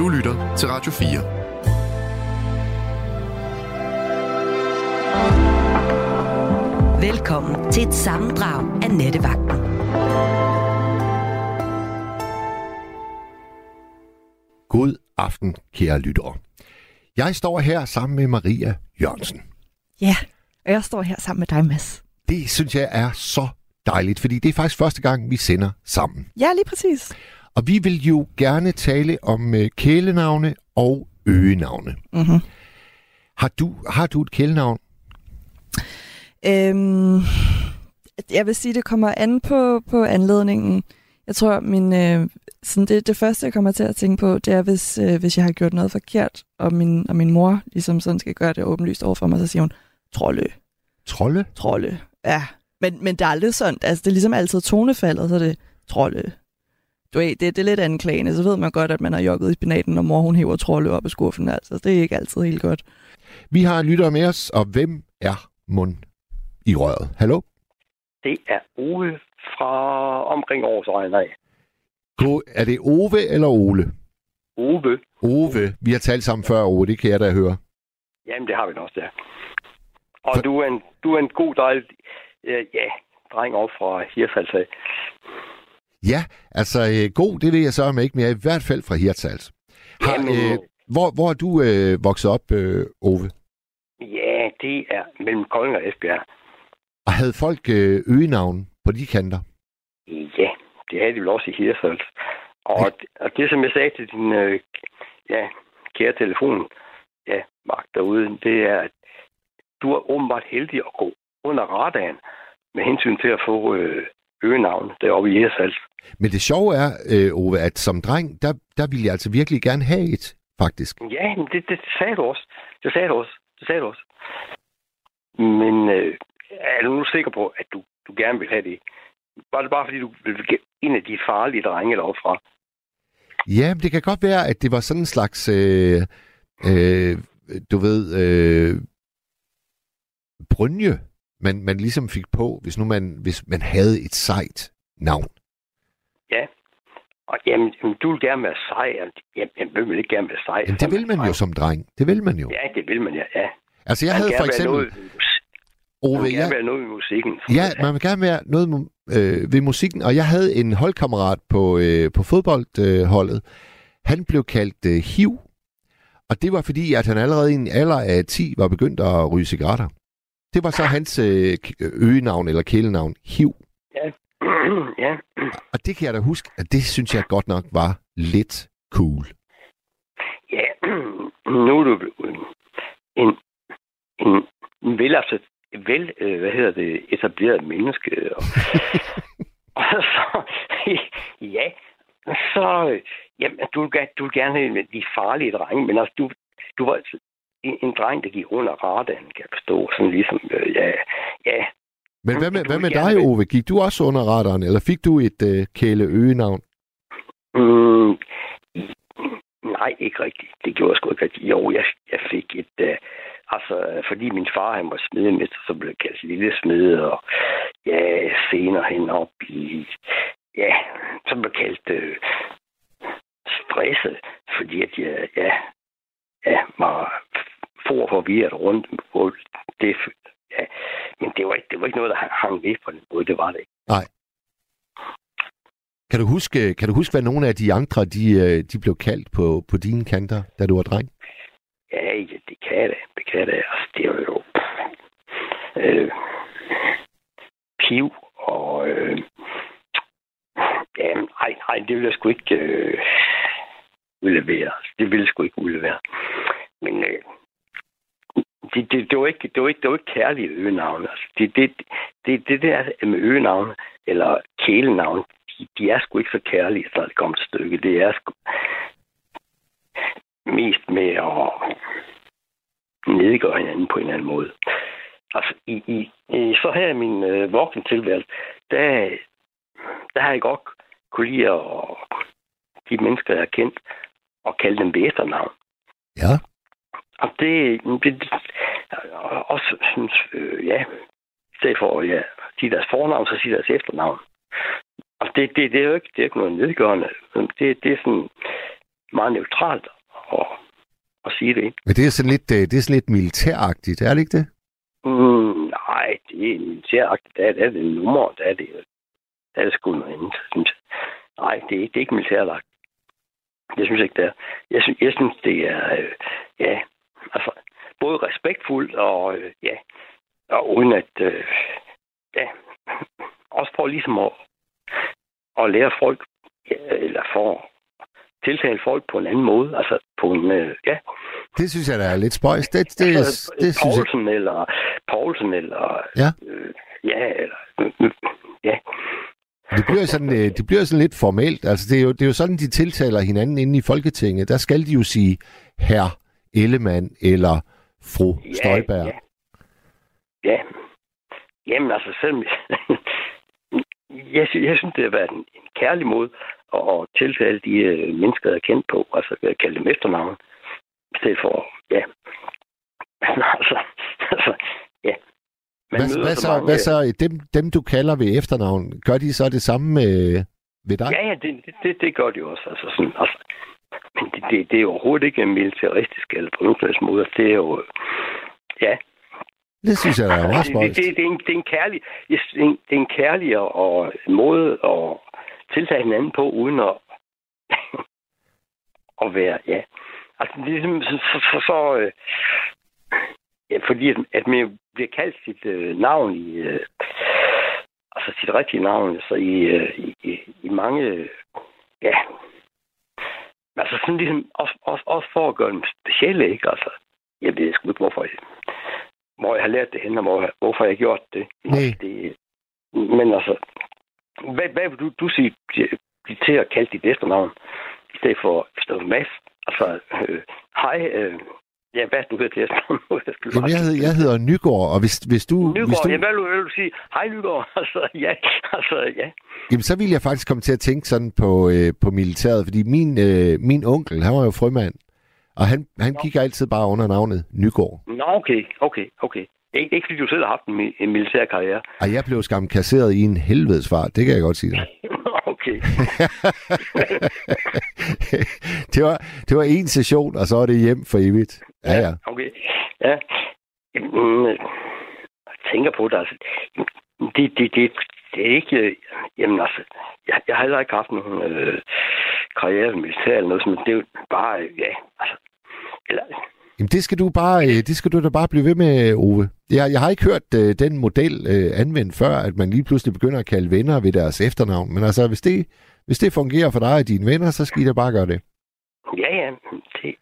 Du lytter til Radio 4. Velkommen til et sammendrag af Nettevagten. God aften, kære lyttere. Jeg står her sammen med Maria Jørgensen. Ja, og jeg står her sammen med dig, Mads. Det synes jeg er så dejligt, fordi det er faktisk første gang, vi sender sammen. Ja, lige præcis. Og vi vil jo gerne tale om uh, kælenavne og øgenavne. Mm-hmm. Har, du, har du et kælenavn? Øhm, jeg vil sige, det kommer an på, på anledningen. Jeg tror, min, øh, sådan det, det første, jeg kommer til at tænke på, det er, hvis, øh, hvis jeg har gjort noget forkert, og min, og min mor ligesom sådan skal gøre det åbenlyst over for mig, så siger hun, Trolle. Trolle? Trolle, ja. Men, men det er aldrig sådan. Altså, det er ligesom altid tonefaldet, så det Trolle. Du ved, det, det er lidt anklagende, så ved man godt, at man har jogget i spinaten, når mor hun hæver Trolle op af skuffen. Altså, det er ikke altid helt godt. Vi har en lytter med os, og hvem er mund i røret? Hallo? Det er Ove fra omkring årsregn af. Er det Ove eller Ole? Ove. Ove. Vi har talt sammen før, Ove. Det kan jeg da høre. Jamen, det har vi også, ja. Og For... du, er en, du er en god dejlig, øh, ja, dreng op fra Hirtshals af. Ja, altså øh, god, det ved jeg så med ikke, men jeg er i hvert fald fra Hirtshals. Har, Jamen, øh, hvor, hvor er du øh, vokset op, øh, Ove? Ja, det er mellem Kolding og Esbjerg. Og havde folk øh, øgenavn på de kanter? Ja, det havde de vel også i Hirtshals. Og, ja. og det, som jeg sagde til din øh, ja, kære telefon, ja, Mark derude, det er, at du er åbenbart heldig at gå under radaren med hensyn til at få øh, øgenavn deroppe i Hirtshals. Men det sjove er, øh, Ove, at som dreng, der, der ville jeg altså virkelig gerne have et, faktisk. Ja, men det, det sagde du også. Det sagde du også. Det sagde du også. Men øh, er du nu sikker på, at du, du gerne vil have det? Var det bare, fordi du get en af de farlige drenge deroppe fra? Ja, det kan godt være, at det var sådan en slags, øh, øh, du ved, øh, brynje, man, man ligesom fik på, hvis nu man, hvis man havde et sejt navn. Ja, og jamen, du vil gerne være sej. Jamen, jeg vil ikke gerne være sej. Jamen, det vil man jo som dreng. Det vil man jo. Ja, det vil man, ja. ja. Altså, jeg man havde for eksempel... Noget, Ove, man vil gerne ja, være noget i musikken. Ja, man vil gerne være noget øh, ved musikken. Og jeg havde en holdkammerat på, øh, på fodboldholdet. Øh, han blev kaldt øh, HIV. Og det var fordi, at han allerede i en alder af 10 var begyndt at ryge cigaretter. Det var så hans øh, øgenavn eller kælenavn, HIV. Ja. ja. Og det kan jeg da huske, at det synes jeg godt nok var lidt cool. Ja, nu er du en, en, en vel, altså, vel øh, hvad hedder det, etableret menneske. Og, og så, ja, så, jamen, du, du vil gerne have de farlige drenge, men altså, du, du var en, en dreng, der gik under radaren, kan jeg forstå. Sådan ligesom, øh, ja, ja. Men hvad med, hvad med dig, Ove? Gik du også under radaren, eller fik du et øh, kæle øgenavn? Mm, nej, ikke rigtigt. Det gjorde jeg sgu ikke rigtigt. Jo, jeg, jeg fik et... Øh, altså, fordi min far han var smedemester, så blev jeg kaldt lille smed, og ja, senere hen op i... Ja, så blev jeg kaldt øh, stresset, fordi at jeg, ja, ja, var for forvirret rundt på det. Ja. Men det var, ikke, det var ikke noget, der hang ved på den måde. Det var det ikke. Nej. Kan du huske, kan du huske hvad nogle af de andre de, øh, de blev kaldt på, på dine kanter, da du var dreng? Ja, det kan jeg da. Det kan jeg da. Altså, det var jo... Øh, piv og... Øh, ja, nej, nej, det ville jeg sgu ikke øh, udlevere. Det ville jeg sgu ikke udlevere. Men øh, det, det, det, var ikke, det, var ikke, det var ikke kærlige øgenavne. Altså, det, det, det, det der med øgenavne, eller kælenavne, de, de er sgu ikke så kærlige, når det kommer til stykket. Det er sgu mest med at nedgøre hinanden på en eller anden måde. Altså, i, i, i så her i min øh, voksne tilværelse, der, der har jeg godt kunne lide at de mennesker, jeg har kendt, og kalde dem ved efternavn. Ja. Og det, det også synes, øh, ja, i stedet for at ja, sige deres fornavn, så sige deres efternavn. Og det, det, det er jo ikke, det er ikke noget nedgørende. Det, det er sådan, meget neutralt at, at sige det. Men det er sådan lidt, øh, det er sådan lidt militæragtigt, er det ikke det? Mm, nej, det er militæragtigt. Der, er- der er det nummer, der er det, der er det sgu noget andet, synes jeg. Nej, det er, det er ikke militærlagt. Jeg synes ikke, det er. Jeg synes, jeg synes det er, øh, ja, altså, både respektfuldt og, øh, ja, og uden at, øh, ja, også for ligesom at, at lære folk, ja, eller for tiltale folk på en anden måde, altså på en, øh, ja, Det synes jeg, der er lidt spøjs. Det, det, det, altså, det synes jeg... Poulsen eller Poulsen eller Ja. øh, ja eller øh, øh, ja Det bliver, sådan, øh, det bliver sådan lidt formelt. Altså, det er, jo, det er jo sådan, de tiltaler hinanden inde i Folketinget. Der skal de jo sige herr Ellemann eller fru ja, Støjberg. Ja. ja. Jamen altså selv jeg, jeg synes det har været en, en kærlig måde at, at tiltale de øh, mennesker, jeg er kendt på, altså at kalde dem efternavn, i stedet for, ja. Men altså, altså ja. Man Hvad, hvad, så så, mange- hvad så, dem, dem du kalder ved efternavn, gør de så det samme med, ved dig? Ja, ja, det, det- det, gør de også. Altså, sådan, altså, men det, det, det er overhovedet ikke militaristisk eller på nogen måde. Det er jo... Ja. Det synes jeg, der er meget det, det, det, det, er en, det er en kærlig, det er en, det er en kærlig og, måde at tiltage hinanden på, uden at, at være, ja. Altså, det er ligesom så, så, så, så øh, ja, fordi at, at man bliver kaldt sit øh, navn i, øh, altså sit rigtige navn, altså i, øh, i, i, mange, ja, altså sådan ligesom, også, også, også for at gøre dem specielle, ikke? Altså, jeg ved sgu ikke, hvorfor jeg, hvor jeg har lært det hen, og hvor, hvorfor jeg har gjort det. Nej. det men altså, hvad, hvad vil du, du sige til at kalde dit efternavn, i stedet for, i stedet for Mads? Altså, øh, hej, øh, ja, hvad du hedder til skulle Jamen, jeg, hedder, jeg hedder Nygaard, og hvis, hvis du... hvis Nygaard, du ja, hvad vil du, sige? Hej, Nygaard. Altså, ja, altså, ja. Jamen, så ville jeg faktisk komme til at tænke sådan på, øh, på militæret, fordi min, øh, min onkel, han var jo frømand, og han, han gik altid bare under navnet Nygaard. Nå, okay, okay, okay. Ikke, ikke fordi du selv har haft en, en militær karriere. Og jeg blev skam kasseret i en helvedes far, det kan jeg godt sige dig. okay. det, var, det var en session, og så var det hjem for evigt. Ja, ja. Okay. Ja. Jamen, øh, jeg tænker på det, altså. Det, det, det, det er ikke... øh, Jamen, altså, jeg, jeg har heller ikke haft nogen øh, karriere i militær eller noget, men det er jo bare, øh, ja, altså... Eller, Jamen, det skal du bare, det skal du da bare blive ved med, Ove. Jeg, jeg har ikke hørt øh, den model øh, anvendt før, at man lige pludselig begynder at kalde venner ved deres efternavn. Men altså, hvis det, hvis det fungerer for dig og dine venner, så skal I da bare gøre det. ja, ja, det,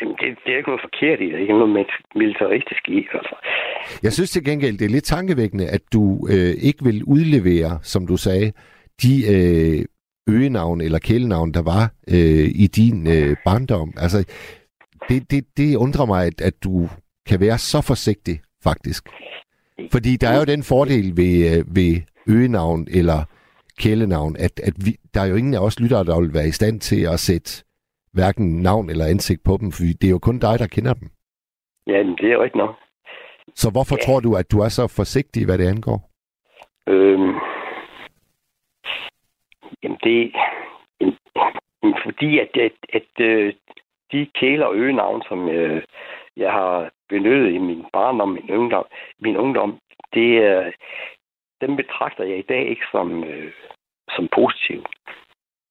jamen, det, det er ikke noget forkert i det. Det er ikke noget militaristisk i. Altså. Jeg synes til gengæld, det er lidt tankevækkende, at du øh, ikke vil udlevere, som du sagde, de øh, øgenavn eller kælenavn, der var øh, i din øh, barndom. Altså, det, det, det undrer mig, at, at du kan være så forsigtig, faktisk. Fordi der er jo den fordel ved, øh, ved øgenavn eller kælenavn, at, at vi, der er jo ingen af os lyttere, der vil være i stand til at sætte hverken navn eller ansigt på dem, fordi det er jo kun dig, der kender dem. Ja, det er rigtigt nok. Så hvorfor Ja. tror du, at du er så forsigtig, hvad det angår? Øhm, jamen, det jamen, fordi, at, at, at øh, de kæler og øgenavn, som øh, jeg har benyttet i min barndom, min ungdom, min ungdom det, er dem betragter jeg i dag ikke som, øh, som positive.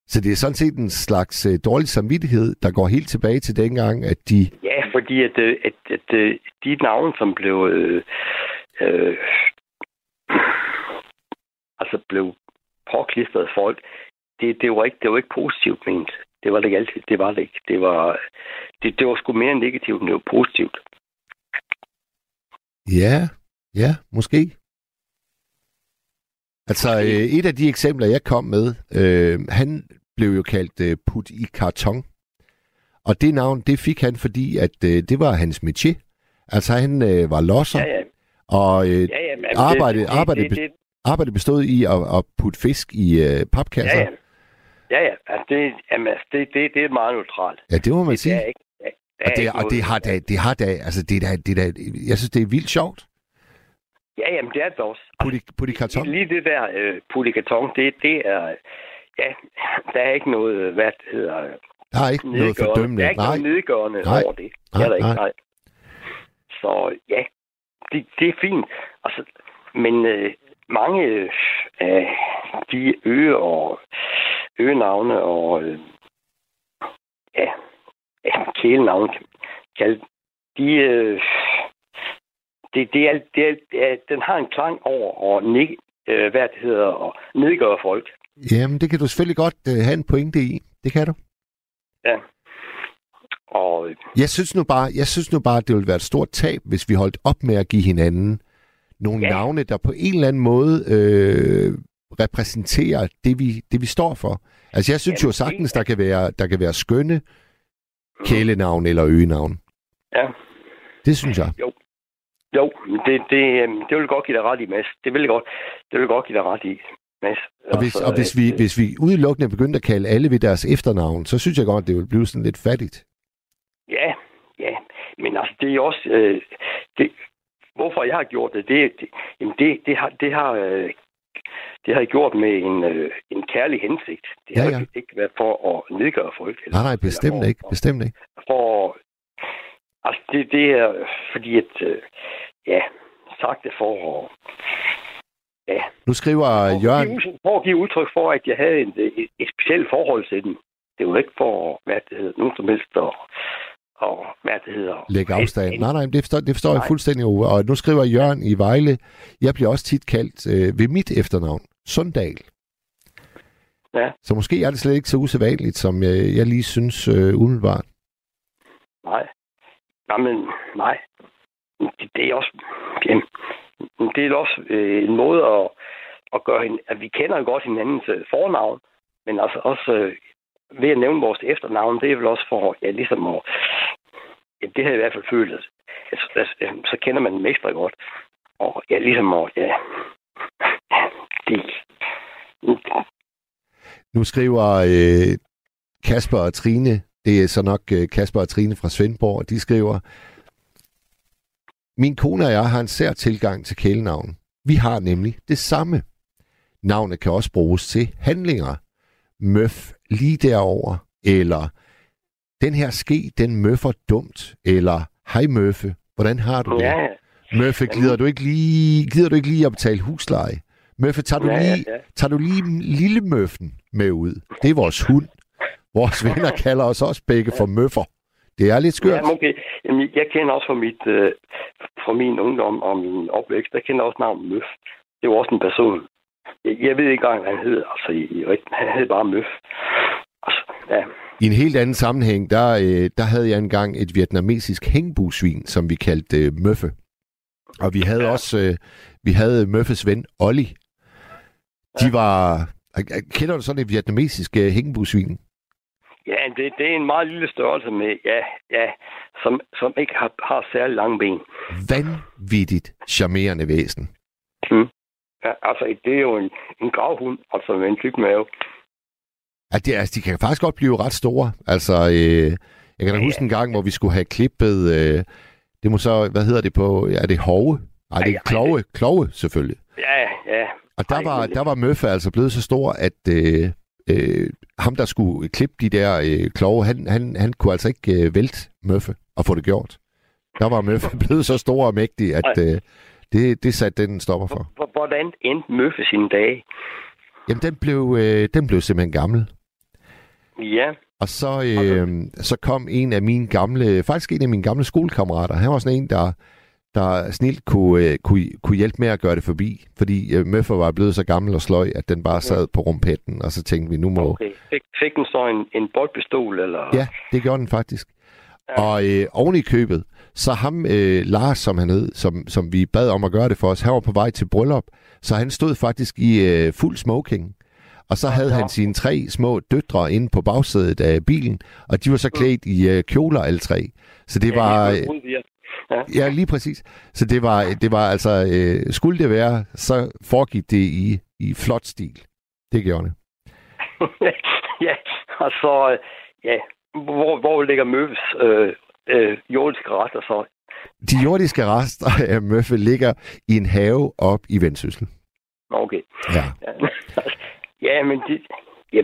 Så det er sådan set en slags øh, dårlig samvittighed, der går helt tilbage til dengang, at de... Ja, fordi at, øh, at, at, at de navne, som blev øh, øh, altså blev påklistret folk, det, det, var ikke, det var ikke positivt ment. Det var det ikke altid. Det var det ikke. Det var, det, det var sgu mere negativt, end det var positivt. Ja, ja, måske. Altså, øh, et af de eksempler, jeg kom med, øh, han blev jo kaldt øh, put i karton. Og det navn, det fik han, fordi at øh, det var hans métier. Altså, han øh, var losser, Ja, ja. og øh, ja, ja men Arbejde- det, det, det, det, arbejdet bestod i at, at putte fisk i øh, papkasser. ja, ja. Ja, ja. Altså, det, jamen, altså, det, det, det er meget neutralt. ja, det må man Det, sige. det er ikke, ja, der Og er det, og det har da, det har da, altså det er da, det er da, jeg synes, det er vildt sjovt. Ja, jamen, det er det også. Put i, put i karton. Lige det der øh, putte i karton, det, det er... Ja, der er ikke noget, hvad det hedder... Der er ikke noget fordømmende. Der er ikke nej. noget nedgørende Nej. over det. Det Nej, er der ikke, nej. nej. Så ja, det, det er fint. Altså, men øh, mange øh, af de øge og øgenavne og øh, ja, kælenavne, kalde det, de, øh, det, det, er, det, er, den har en klang over og nig, øh, hvad det hedder, og nedgøre folk. Jamen, det kan du selvfølgelig godt uh, have en pointe i. Det kan du. Ja. Og øh, Jeg synes nu bare, jeg synes nu bare, det ville være et stort tab, hvis vi holdt op med at give hinanden nogle ja. Ja. navne, der på en eller anden måde øh, repræsenterer det vi, det, vi står for. Altså, jeg synes Jamen, jo sagtens, der kan være, der kan være skønne kælenavn eller øgenavn. ja, Det synes jeg. jo, det, det, øh, det vil godt give dig ret i, Mads. Det vil jeg godt, det vil godt give dig ret i, Mads. Og hvis, Altså, og hvis, vi, øh, hvis vi udelukkende begyndte at kalde alle ved deres efternavn, så synes jeg godt, det ville blive sådan lidt fattigt. Ja, ja. Men altså, det er også... Øh, det, hvorfor jeg har gjort det, det, det, jamen det, det har... Det har øh, det har jeg gjort med en, øh, en kærlig hensigt. Det Ja, har ja. ikke- ikke været for at nedgøre folk. Eller, Nej, nej, bestemt eller ikke. for, Bestemt ikke. For, altså, det, det er fordi, at... Øh, ja, sagt det for at... Ja, Nu skriver for, Jørgen... give, for at give udtryk for, at jeg havde en, et, et specielt forhold til den. Det var ikke for, hvad det hedder, nogen som helst, og, og hvad det hedder. Lægge afstand. Nej, nej, det forstår, det forstår jeg Nej. fuldstændig, Ove. Og nu skriver Jørgen i Vejle, jeg bliver også tit kaldt øh, ved mit efternavn, Sundal. Ja. Så måske er det slet ikke så usædvanligt, som øh, jeg lige synes øh, umiddelbart. Nej. Nej, men nej. Det, det er også... Jamen, det er også øh, en måde at, at gøre hende... At vi kender jo godt hinandens øh, fornavn, men altså også øh, ved at nævne vores efternavn, det er vel også for, ja, ligesom at... Ja, det har jeg i hvert fald følt, at, at, at, at så kender man dem ekstra godt. Og ja, ligesom at, ja... Det, Nu skriver øh, Kasper og Trine, det er så nok øh, Kasper og Trine fra Svendborg, de skriver, min kone og jeg har en sær tilgang til kælenavn. Vi har nemlig det samme. Navnet kan også bruges til handlinger. Møf lige derover, eller den her ske, den møffer dumt, eller hej Møffe, hvordan har du det? ja, Møffe, gider du ikke lige, gider du ikke lige at betale husleje? Møffe, tager du ja, lige, ja. tager du lige lille møffen med ud? Det er vores hund. Vores venner kalder os også begge for møffer. Det er lidt skørt. Ja, okay. Jamen, jeg kender også fra, mit, øh, fra min ungdom og min opvækst, der kender også navnet Møf. Det var også en person. Jeg, jeg ved ikke engang, hvad han hed. Altså, i, i, han hed bare Møf. Altså, ja. I en helt anden sammenhæng, der, øh, der havde jeg engang et vietnamesisk hængebusvin, som vi kaldte øh, Møffe. Og vi havde Ja. også øh, vi havde Møffes ven, Olli. De var... øh, Kender du sådan et vietnamesisk øh, hængebusvin? Ja, det, det er en meget lille størrelse med, ja, ja, som, som ikke har, har særlig lange ben. Vanvittigt charmerende væsen. Ja, altså, det er jo en, en gravhund, altså med en tyk mave. Ja, det, altså, de kan faktisk godt blive ret store. Altså, øh, jeg kan da Ja, huske en gang, hvor vi skulle have klippet... Øh, det må så... Hvad hedder det på... Er det hove? Nej, det er ej, klove. Klove, selvfølgelig. Ja, ja. Og der var, der var Møffe altså blevet så stor, at øh, øh, ham, der skulle klippe de der øh, klove, han, han, han kunne altså ikke øh, vælte Møffe og få det gjort. Der var Møffe blevet så stor og mægtig, at øh, det, det satte den en stopper for. Hvordan endte Møffe sine dage? Jamen, den blev, øh, den blev simpelthen gammel. Ja, Og så, øh, så kom en af mine gamle, faktisk en af mine gamle skolekammerater. Han var sådan en, der, der snilt kunne, øh, kunne, kunne hjælpe med at gøre det forbi. Fordi øh, Møffer var blevet så gammel og sløj, at den bare sad på rumpetten. Og så tænkte vi, nu må... okay. Fik, fik den så en, en boldpistol, eller? Ja, det gjorde den faktisk. Ja. Og øh, oven i købet, så ham, øh, Lars, som han hed, som, som vi bad om at gøre det for os, han var på vej til bryllup, så han stod faktisk i øh, fuld smoking. Og så havde Ja. han sine tre små døtre inde på bagsædet af bilen, og de var så klædt i øh, kjoler alle tre. Så det Ja, var... Øh, Ja. ja, lige præcis. Så det var, det var altså... Øh, skulle det være, så foregik det i, i flot stil. Det gjorde det. ja, og så, øh, ja, hvor, hvor ligger Møffes øh, øh, jordiske rester så? De jordiske rester af Møffe ligger i en have op i Vendsyssel. Okay. Ja. Ja, men det, ja,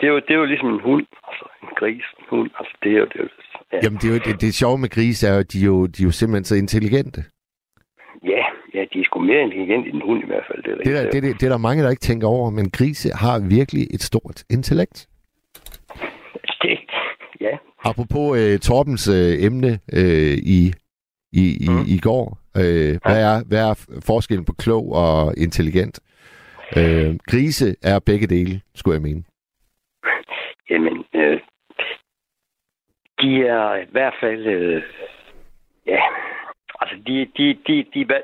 det, er jo, det er jo ligesom en hund, altså en gris, hund. Altså, det er jo det. Ja. Jamen, det, er jo, det, det sjove med gris er jo, at de er jo, de er jo simpelthen så intelligente. Ja, ja, de er sgu mere intelligente end hund i hvert fald. Det er, det, er, det, det, det er der mange, der ikke tænker over, men grise har virkelig et stort intellekt. Det, ja. Apropos uh, Torbens uh, emne uh, i, i, i, mm. i går. Uh, hvad, er, hvad er forskellen på klog og intelligent? Uh, grise er begge dele, skulle jeg mene. Jamen, øh, de er i hvert fald... Øh, ja, altså de, de, de, de, de,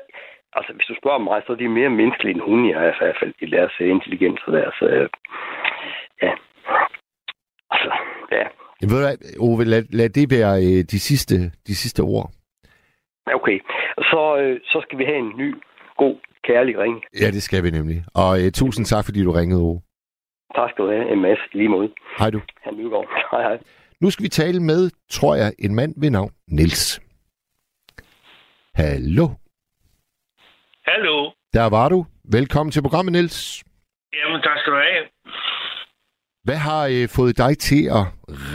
altså hvis du spørger mig, så er de mere menneskelige end hunde, er i hvert fald i deres intelligens og deres... Øh, ja, altså, ja. Jeg ved du Ove, lad, lad det være øh, de, sidste, de sidste ord. Okay, så, øh, så skal vi have en ny, god, kærlig ring. Ja, det skal vi nemlig. Og øh, tusind tak, fordi du ringede, Ove. Tak skal du have, MS, lige mod. Hej du. Han Hej, hej. Nu skal vi tale med, tror jeg, en mand ved navn Nils. Hallo. Hallo. Der var du. Velkommen til programmet, Nils. Jamen, tak skal du have. Hvad har øh, fået dig til at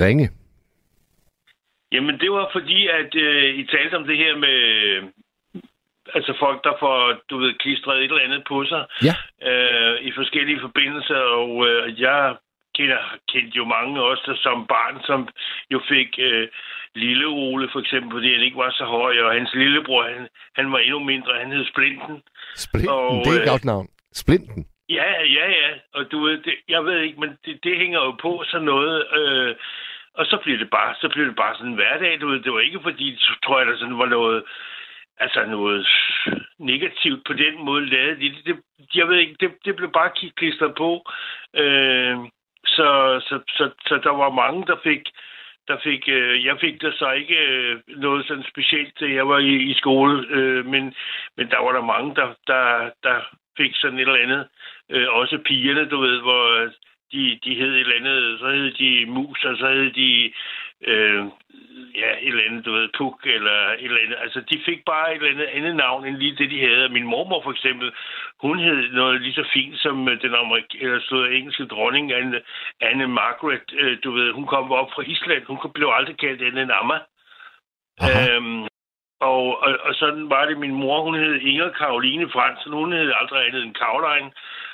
ringe? Jamen, det var fordi, at øh, I talte om det her med, altså folk, der får, du ved, klistret et eller andet på sig ja. øh, i forskellige forbindelser, og øh, jeg kender, kendt jo mange også der som barn, som jo fik øh, lille Ole, for eksempel, fordi han ikke var så høj, og hans lillebror, han, han var endnu mindre, han hed Splinten. Splinten, og, det er et øh, godt navn. Splinten. Ja, ja, ja, og du ved, det, jeg ved ikke, men det, det hænger jo på sådan noget, øh, og så bliver det bare, så bliver det bare sådan en hverdag, du ved, det var ikke fordi, tror jeg, der sådan var noget, altså noget negativt på den måde lavet. Det, det, jeg ved ikke, det, det blev bare klistret på. Øh, så, så, så, så der var mange, der fik, der fik, øh, jeg fik der så ikke øh, noget sådan specielt, da jeg var i, i skole, øh, men, men der var der mange, der, der, der fik sådan et eller andet. Øh, også pigerne, du ved, hvor øh, de, de hed et eller andet, så hed de mus, og så hed de øh, ja, et eller andet, du ved, Puk eller et eller andet. Altså, de fik bare et eller andet andet navn, end lige det, de havde. Min mormor, for eksempel, hun hed noget lige så fint som øh, den amerik- eller stod engelske dronning, Anne, Anne Margaret, øh, du ved, hun kom op fra Island. Hun blev aldrig kaldt Anne Amma. Øhm, og, og, og sådan var det. Min mor, hun hed Inger Karoline Fransen. Hun hed aldrig andet end Karoline,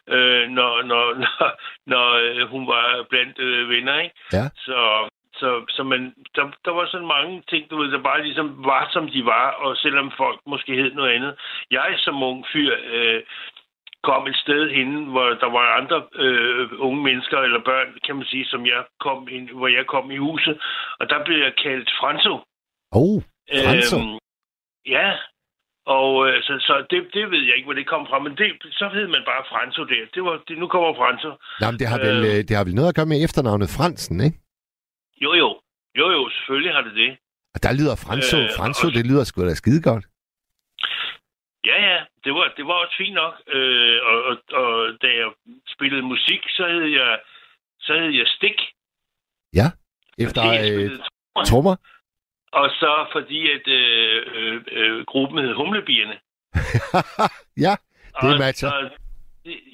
øh, når, når, når, når øh, hun var blandt øh, venner. Ikke? Ja. Så, så, så man, der, der var sådan mange ting, du ved, der bare ligesom var, som de var, og selvom folk måske hed noget andet. Jeg som ung fyr øh, kom et sted hen, hvor der var andre øh, unge mennesker eller børn, kan man sige, som jeg kom ind, hvor jeg kom i huset, og der blev jeg kaldt Franso. Oh, Franso. Øhm, ja, og øh, så, så det, det ved jeg ikke, hvor det kom fra, men det, så hed man bare Franso der. Det var, det, nu kommer Franso. Jamen, det har, vel, øh, det har vel noget at gøre med efternavnet Fransen, ikke? Jo, jo. Jo, jo, selvfølgelig har det det. Og der lyder Franso. Øh, Franso, og... det lyder sgu da skide godt. Ja, ja, det var, det var også fint nok. Øh, og, og, og da jeg spillede musik, så hed jeg, så hed jeg Stik. Ja, efter øh, trommer. Og så fordi, at øh, øh, øh, gruppen hed Humlebierne. ja, det matcher. Og, og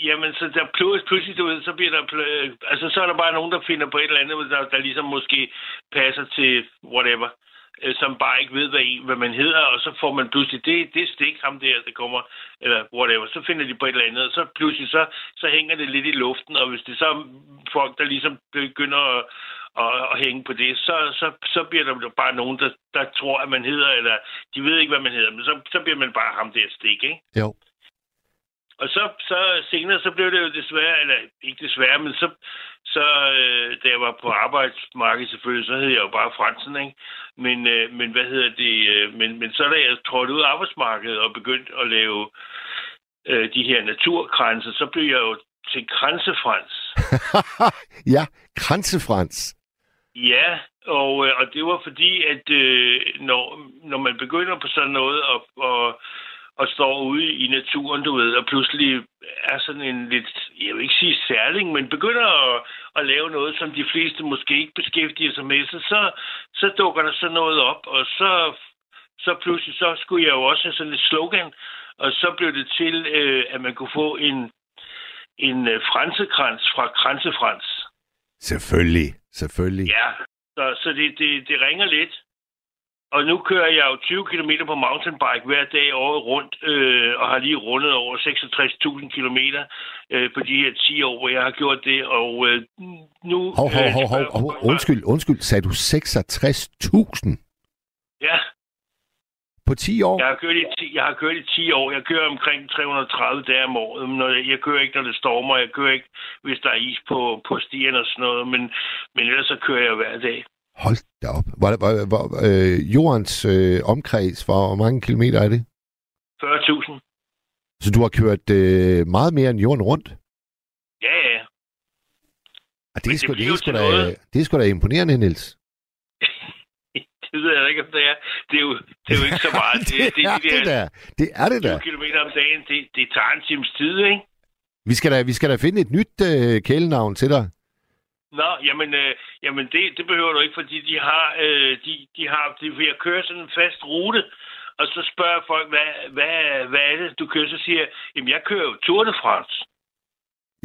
Jamen, så der pludselig, pludselig, du ved, så bliver der, øh, altså så er der bare nogen, der finder på et eller andet, der, der ligesom måske passer til whatever, øh, som bare ikke ved, hvad, en, hvad man hedder, og så får man pludselig, det, det stik ham der, der kommer, eller whatever, så finder de på et eller andet, og så pludselig, så, så hænger det lidt i luften, og hvis det så er folk, der ligesom begynder at, at, at hænge på det, så, så, så bliver der bare nogen, der, der tror, at man hedder, eller de ved ikke, hvad man hedder, men så, så bliver man bare ham der stik, ikke? Jo. Og så, så senere, så blev det jo desværre, eller ikke desværre, men så, så øh, da jeg var på arbejdsmarkedet selvfølgelig, så hed jeg jo bare Fransen, ikke? Men, øh, men hvad hedder det? Øh, men, men så da jeg trådte ud af arbejdsmarkedet og begyndte at lave øh, de her naturkranser, så blev jeg jo til Kransefrans. ja, Kransefrans. Ja, og, øh, og det var fordi, at øh, når, når man begynder på sådan noget, og, og og står ude i naturen, du ved, og pludselig er sådan en lidt, jeg vil ikke sige særling, men begynder at, at lave noget, som de fleste måske ikke beskæftiger sig med, så, så, så dukker der sådan noget op, og så, så pludselig så skulle jeg jo også have sådan et slogan, og så blev det til, øh, at man kunne få en, en øh, fransekrans fra Kransefrans. Selvfølgelig, selvfølgelig. Ja, Så, så det, det, det ringer lidt. Og nu kører jeg jo 20 km på mountainbike hver dag året rundt, øh, og har lige rundet over 66.000 km øh, på de her 10 år, hvor jeg har gjort det. Og øh, nu... Hov, hov, hov, hov, hov. Undskyld, undskyld. Sagde du 66.000 Ja, på 10 år? jeg har, kørt i 10, jeg har kørt i 10 år. Jeg kører omkring 330 dage om året. Når jeg, jeg kører ikke, når det stormer. Jeg kører ikke, hvis der er is på, på stierne og sådan noget. Men, men ellers så kører jeg hver dag. Hold da op. Hvor, hvor, hvor, øh, jordens øh, omkreds, hvor, mange kilometer er det? 40.000. Så du har kørt øh, meget mere end jorden rundt? Ja, ja. Og det, Men er det sgu, det, bliver er sgu da, det er sgu da imponerende, Niels. Det ved jeg ikke, om det er. Det er jo, det er jo ikke så meget. Det, det, er de det der da. Det er det. 20 km om dagen, det, det tager en times tid, ikke? Vi skal da, vi skal da finde et nyt øh, kælenavn til dig. Nå, jamen, øh, jamen det, det behøver du ikke, fordi de har, øh, de, de har, de vil køre sådan en fast rute, og så spørger folk, hvad, hvad, hvad er det, du kører? Så siger jeg, jamen jeg kører jo Tour de France.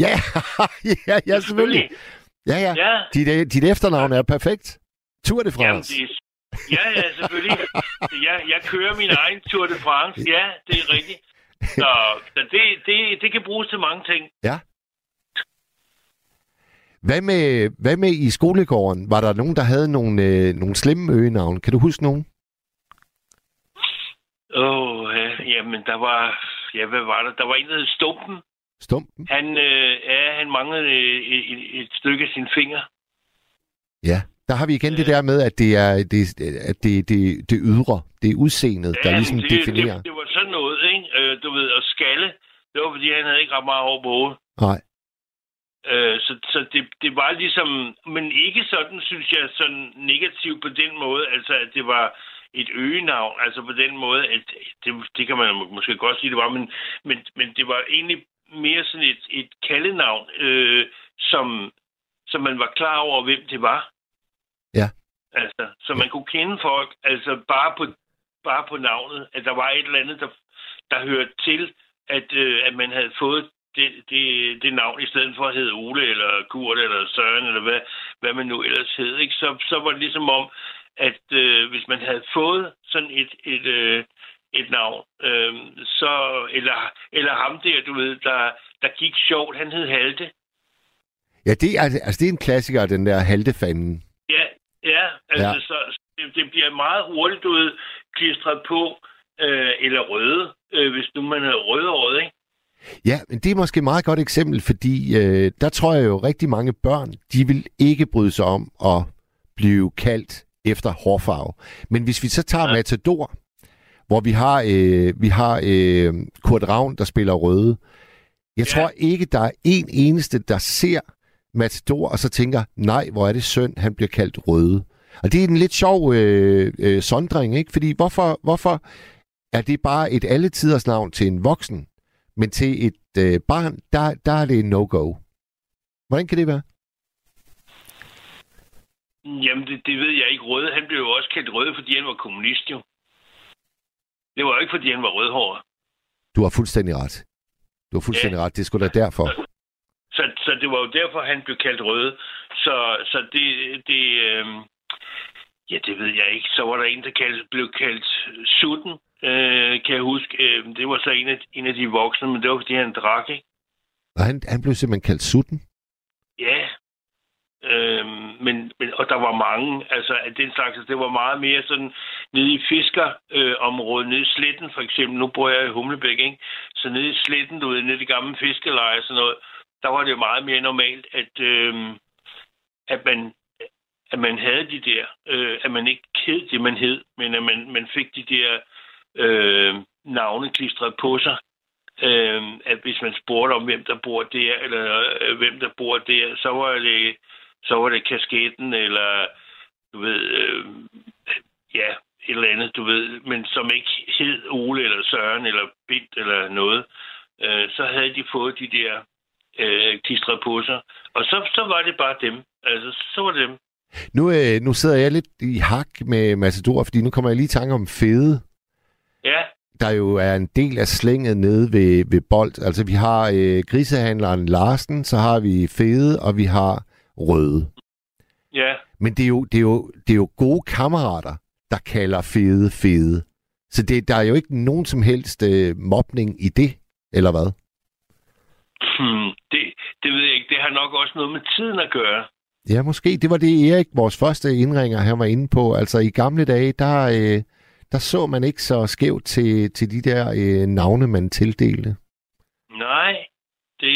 Ja, ja, ja, selvfølgelig. Ja, ja. Ja, Dit, øh, dit efternavn er perfekt. Tour de jamen France. det er, ja, ja, selvfølgelig. Jeg, jeg kører min egen Tour de France. Ja, det er rigtigt. Så, så det, det, det kan bruges til mange ting. Ja. Hvad med, hvad med i skolegården? Var der nogen, der havde nogle, øh, nogle slemme øgenavn? Kan du huske nogen? Åh, oh, ja, jamen der var, ja, hvad var der? Der var en, der hed Stumpen. Stumpen? Han, øh, ja, han manglede øh, et, et, et stykke af sin finger. Ja. Der har vi igen det der med, at det er det, at det, det, det ydre, det er udseendet, der ligesom det, definerer. Det, det var sådan noget, ikke? Øh, du ved, at skalle, det var fordi, han havde ikke ret meget over på hovedet. Nej. Øh, så så det, det var ligesom, men ikke sådan, synes jeg, sådan negativt på den måde, altså at det var et øgenavn, altså på den måde, at det, det kan man måske godt sige, det var, men, men, men det var egentlig mere sådan et, et kaldenavn, øh, som, som man var klar over, hvem det var. Ja. Altså, så man kunne kende folk, altså bare på, bare på navnet, at der var et eller andet, der, der hørte til, at, øh, at man havde fået det, det, det navn, i stedet for at hedde Ole, eller Kurt, eller Søren, eller hvad, hvad man nu ellers hed. Ikke? Så, så var det ligesom om, at øh, hvis man havde fået sådan et, et, øh, et navn, øh, så, eller, eller ham der, du ved, der, der gik sjovt, han hed Halte. Ja, det er, altså, det er en klassiker, den der haltefanden. Ja, ja, altså, Ja. så det, det bliver meget hurtigt, du ved, klistret på, øh, eller røde, øh, hvis nu man er rødhåret, ikke? Ja, men det er måske et meget godt eksempel, fordi øh, der tror jeg jo rigtig mange børn, de vil ikke bryde sig om at blive kaldt efter hårfarve. Men hvis vi så tager ja. Matador, hvor vi har, øh, vi har øh, Kurt Ravn, der spiller røde. Jeg Ja. tror ikke, der er en eneste, der ser Matador, og så tænker, nej, hvor er det synd, han bliver kaldt røde. Og det er en lidt sjov øh, øh, sondring, ikke? Fordi hvorfor, hvorfor er det bare et alletiders navn til en voksen, men til et øh, barn, der, der er det en no-go. Hvordan kan det være? Jamen, det, det ved jeg ikke. Røde, han blev jo også kaldt røde, fordi han var kommunist, jo. Det var jo ikke, fordi han var rødhåret. Du har fuldstændig ret. Du har fuldstændig ret. Det sgu da derfor. Så, så det var jo derfor, han blev kaldt røde. Så, så det, det øh, ja, det ved jeg ikke. Så var der en, der kaldte, blev kaldt Sutten, øh, kan jeg huske. Øh, det var så en af, en af de voksne, men det var, fordi han drak, ikke? Og han, han blev simpelthen kaldt sutten. Ja. Øhm, men, men, og der var mange, altså af den slags, altså, det var meget mere sådan nede i fiskerområdet, øh, nede i Sletten for eksempel, nu bor jeg i Humlebæk, ikke? Så nede i Sletten, du ved, nede i det gamle fiskeleje og sådan noget, der var det jo meget mere normalt, at, øh, at, man, at man havde de der, øh, at man ikke hed det, man hed, men at man, man fik de der øh, navne klistret på sig. Øh, at hvis man spurgte om, hvem der bor der, eller øh, hvem der bor der, så var det, så var det kasketten, eller du ved, øh, ja, et eller andet, du ved, men som ikke hed Ole, eller Søren, eller Bint, eller noget, øh, så havde de fået de der øh, klistret på sig. Og så, så var det bare dem. Altså, så var det dem. Nu, øh, nu sidder jeg lidt i hak med Matador, fordi nu kommer jeg lige i tanke om fede. Ja, der jo er en del af slænget nede ved, ved Bold. Altså, vi har øh, grisehandleren Larsen, så har vi Fede, og vi har Røde. Ja, Men det er, jo, det, er jo, det er jo gode kammerater, der kalder fede fede. Så det, der er jo ikke nogen som helst øh, mobning i det, eller hvad? hmm, det, det ved jeg ikke. Det har nok også noget med tiden at gøre. Ja, måske. Det var det, Erik, vores første indringer, han var inde på. Altså i gamle dage, der, øh, der så man ikke så skævt til, til de der øh, navne, man tildelte. Nej, det,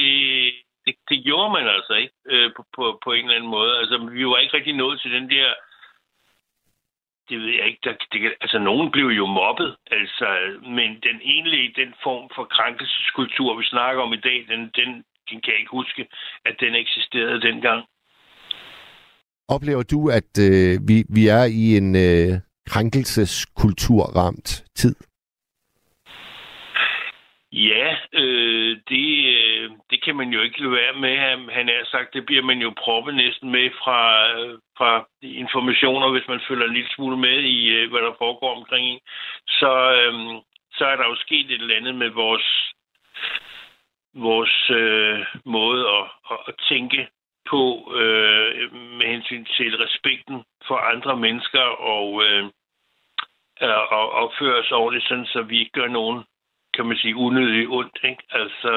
det, det gjorde man altså ikke øh, på, på, på en eller anden måde. Altså, vi var ikke rigtig nået til den der... Det ved jeg ikke. Der, det, altså, nogen blev jo mobbet. Altså, men den egentlige, den form for krænkelseskultur, vi snakker om i dag, den, den, den kan jeg ikke huske, at den eksisterede dengang. Oplever du, at øh, vi, vi er i en øh, krænkelseskulturramt tid? Ja, øh, det, øh, det kan man jo ikke lade være med. Han, han er sagt, det bliver man jo proppet næsten med fra, øh, fra informationer, hvis man følger en lille smule med i, øh, hvad der foregår omkring en. Så, øh, så er der jo sket et eller andet med vores, vores øh, måde at, at, at tænke på øh, med hensyn til respekten for andre mennesker og, øh, og opføre os ordentligt, sådan, så vi ikke gør nogen kan man sige, unødigt ondt. Ikke? Altså,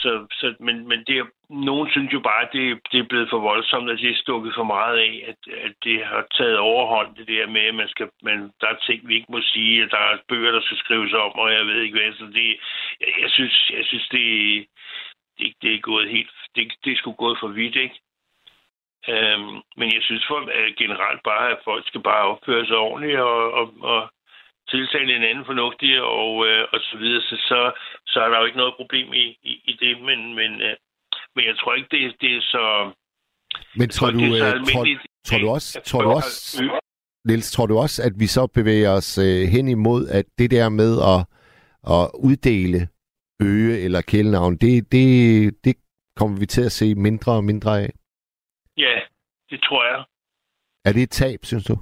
så, så, men, men det er, nogen synes jo bare, at det, det er blevet for voldsomt, at det er stukket for meget af, at, at det har taget overhånd, det der med, at man skal, man, der er ting, vi ikke må sige, at der er bøger, der skal skrives om, og jeg ved ikke hvad. Så det, jeg, jeg synes, jeg synes det, det, det er gået helt, det, det er sgu gået for vidt, ikke? Øhm, men jeg synes for, at generelt bare, at folk skal bare opføre sig ordentligt og, og, og tiltale en anden fornuftig og, øh, og så videre, så, så, så er der jo ikke noget problem i, i, i det, men, men, øh, men jeg tror ikke, det, det er så... Men tror du, det er så øh, tror, tror du at også, jeg tror du også, at- Niels, tror du også, at vi så bevæger os øh, hen imod, at det der med at, at uddele øge eller kælenavn, det, det, det kommer vi til at se mindre og mindre af? Ja, det tror jeg. Er det et tab, synes du?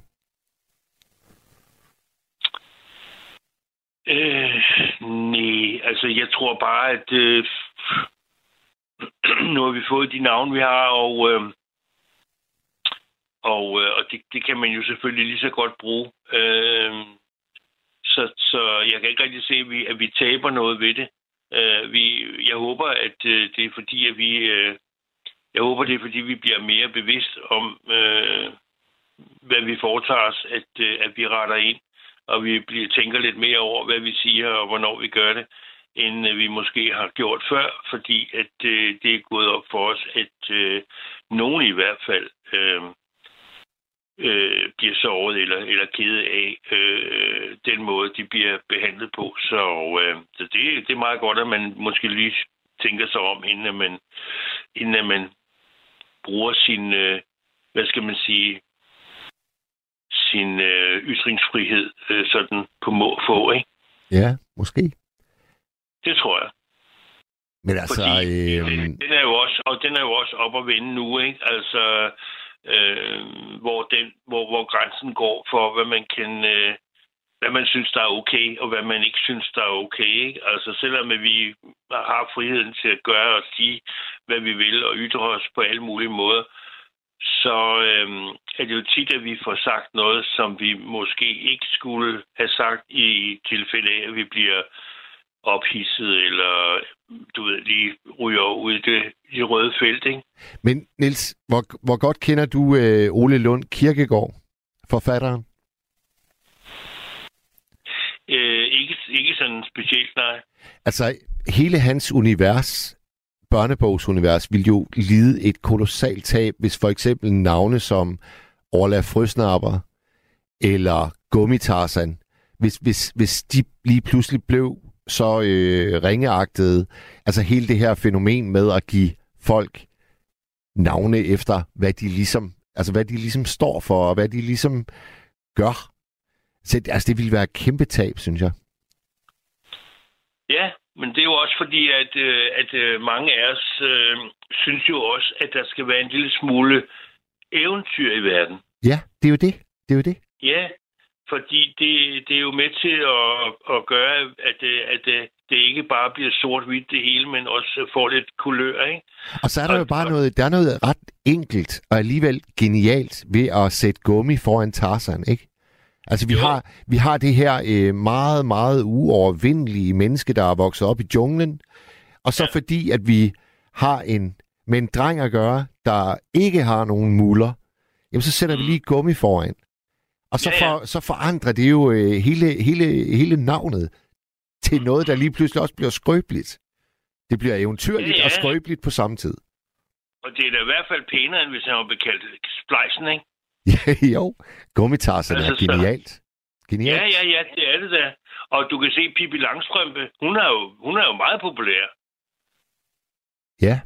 Øh, nej, altså jeg tror bare, at øh, nu har vi fået de navne, vi har, og, øh, og, øh, og det, det kan man jo selvfølgelig lige så godt bruge. Øh, så, så jeg kan ikke rigtig se, at vi, at vi taber noget ved det. Øh, vi, jeg håber, at øh, det er fordi, at vi... Øh, jeg håber, det er fordi, vi bliver mere bevidst om, øh, hvad vi foretager os, at, øh, at vi retter ind og vi bliver, tænker lidt mere over, hvad vi siger og hvornår vi gør det, end øh, vi måske har gjort før, fordi at øh, det er gået op for os, at øh, nogen i hvert fald øh, øh, bliver såret eller, eller kede af øh, den måde, de bliver behandlet på. Så, øh, så det, det er meget godt, at man måske lige tænker sig om, inden at man, inden at man bruger sin, øh, hvad skal man sige, sin øh, ytringsfrihed øh, sådan på må få, ikke? Ja, måske. Det tror jeg. Men altså, Fordi øh, den, den er jo også, og den er jo også op at vende nu, ikke? Altså, øh, hvor, den, hvor, hvor grænsen går for, hvad man kan, øh, hvad man synes, der er okay, og hvad man ikke synes, der er okay, ikke? Altså, selvom vi har friheden til at gøre og sige, hvad vi vil, og ytre os på alle mulige måder, så øhm, er det jo tit, at vi får sagt noget, som vi måske ikke skulle have sagt i tilfælde af, at vi bliver ophidset, eller du ved, lige ryger ud i det, i røde felt, ikke? men Niels, hvor, hvor godt kender du øh, Ole Lund Kirkegaard, forfatteren? Øh, ikke, ikke sådan specielt, nej. Altså, hele hans univers, børnebogsunivers, vil jo lide et kolossalt tab, hvis for eksempel navne som Orla Frøsnapper eller Gummitarsan, hvis, hvis, hvis de lige pludselig blev så øh, ringeagtede, altså hele det her fænomen med at give folk navne efter, hvad de ligesom, altså hvad de ligesom står for, og hvad de ligesom gør. Så, altså, det ville være et kæmpe tab, synes jeg. Ja, men det er jo også fordi, at, øh, at øh, mange af os øh, synes jo også, at der skal være en lille smule eventyr i verden. Ja, det er jo det. Det er jo det. Ja, fordi det, det er jo med til at, at gøre, at, det, at det, det ikke bare bliver sort-hvidt det hele, men også får lidt kulør, ikke? Og så er der Og- jo bare noget, der er noget ret enkelt og alligevel genialt ved at sætte gummi foran Tarzan, ikke? Altså, vi Jo. har, vi har det her øh, meget, meget uovervindelige menneske, der er vokset op i junglen. Og så ja. Ja. fordi, at vi har en med en dreng at gøre, der ikke har nogen muller, jamen så sætter mm. vi lige gummi foran. Og så, Ja, ja. For, så forandrer det jo øh, hele, hele, hele navnet til noget, der lige pludselig også bliver skrøbeligt. Det bliver eventyrligt Ja, ja. og skrøbeligt på samme tid. Og det er da i hvert fald pænere, end hvis han var bekaldt splejsen, ikke? Ja, jo. Gummitarsen Altså, er så- genialt. Ja, Genialt. ja, ja, det er det da. Og du kan se Pippi Langstrømpe, hun er jo, hun er jo meget populær. Ja.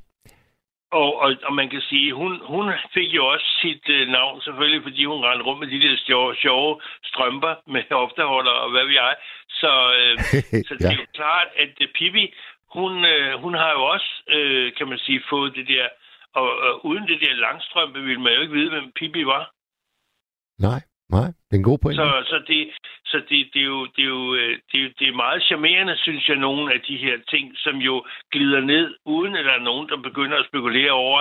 Og, og, og man kan sige, hun, hun fik jo også sit øh, navn selvfølgelig, fordi hun rendte rundt med de der sjove, sjove strømper med hofteholder og hvad ved jeg. Så, øh, så det er jo klart, at øh, Pippi, hun, øh, hun har jo også, øh, kan man sige, fået det der... Og, og uden det der langstrømpe ville man jo ikke vide, hvem Pippi var. Nej, nej. Det er en god point. Så, så, det, så det, det, er jo, det, er jo, øh, det, er jo, det er meget charmerende, synes jeg, nogle af de her ting, som jo glider ned, uden at der er nogen, der begynder at spekulere over,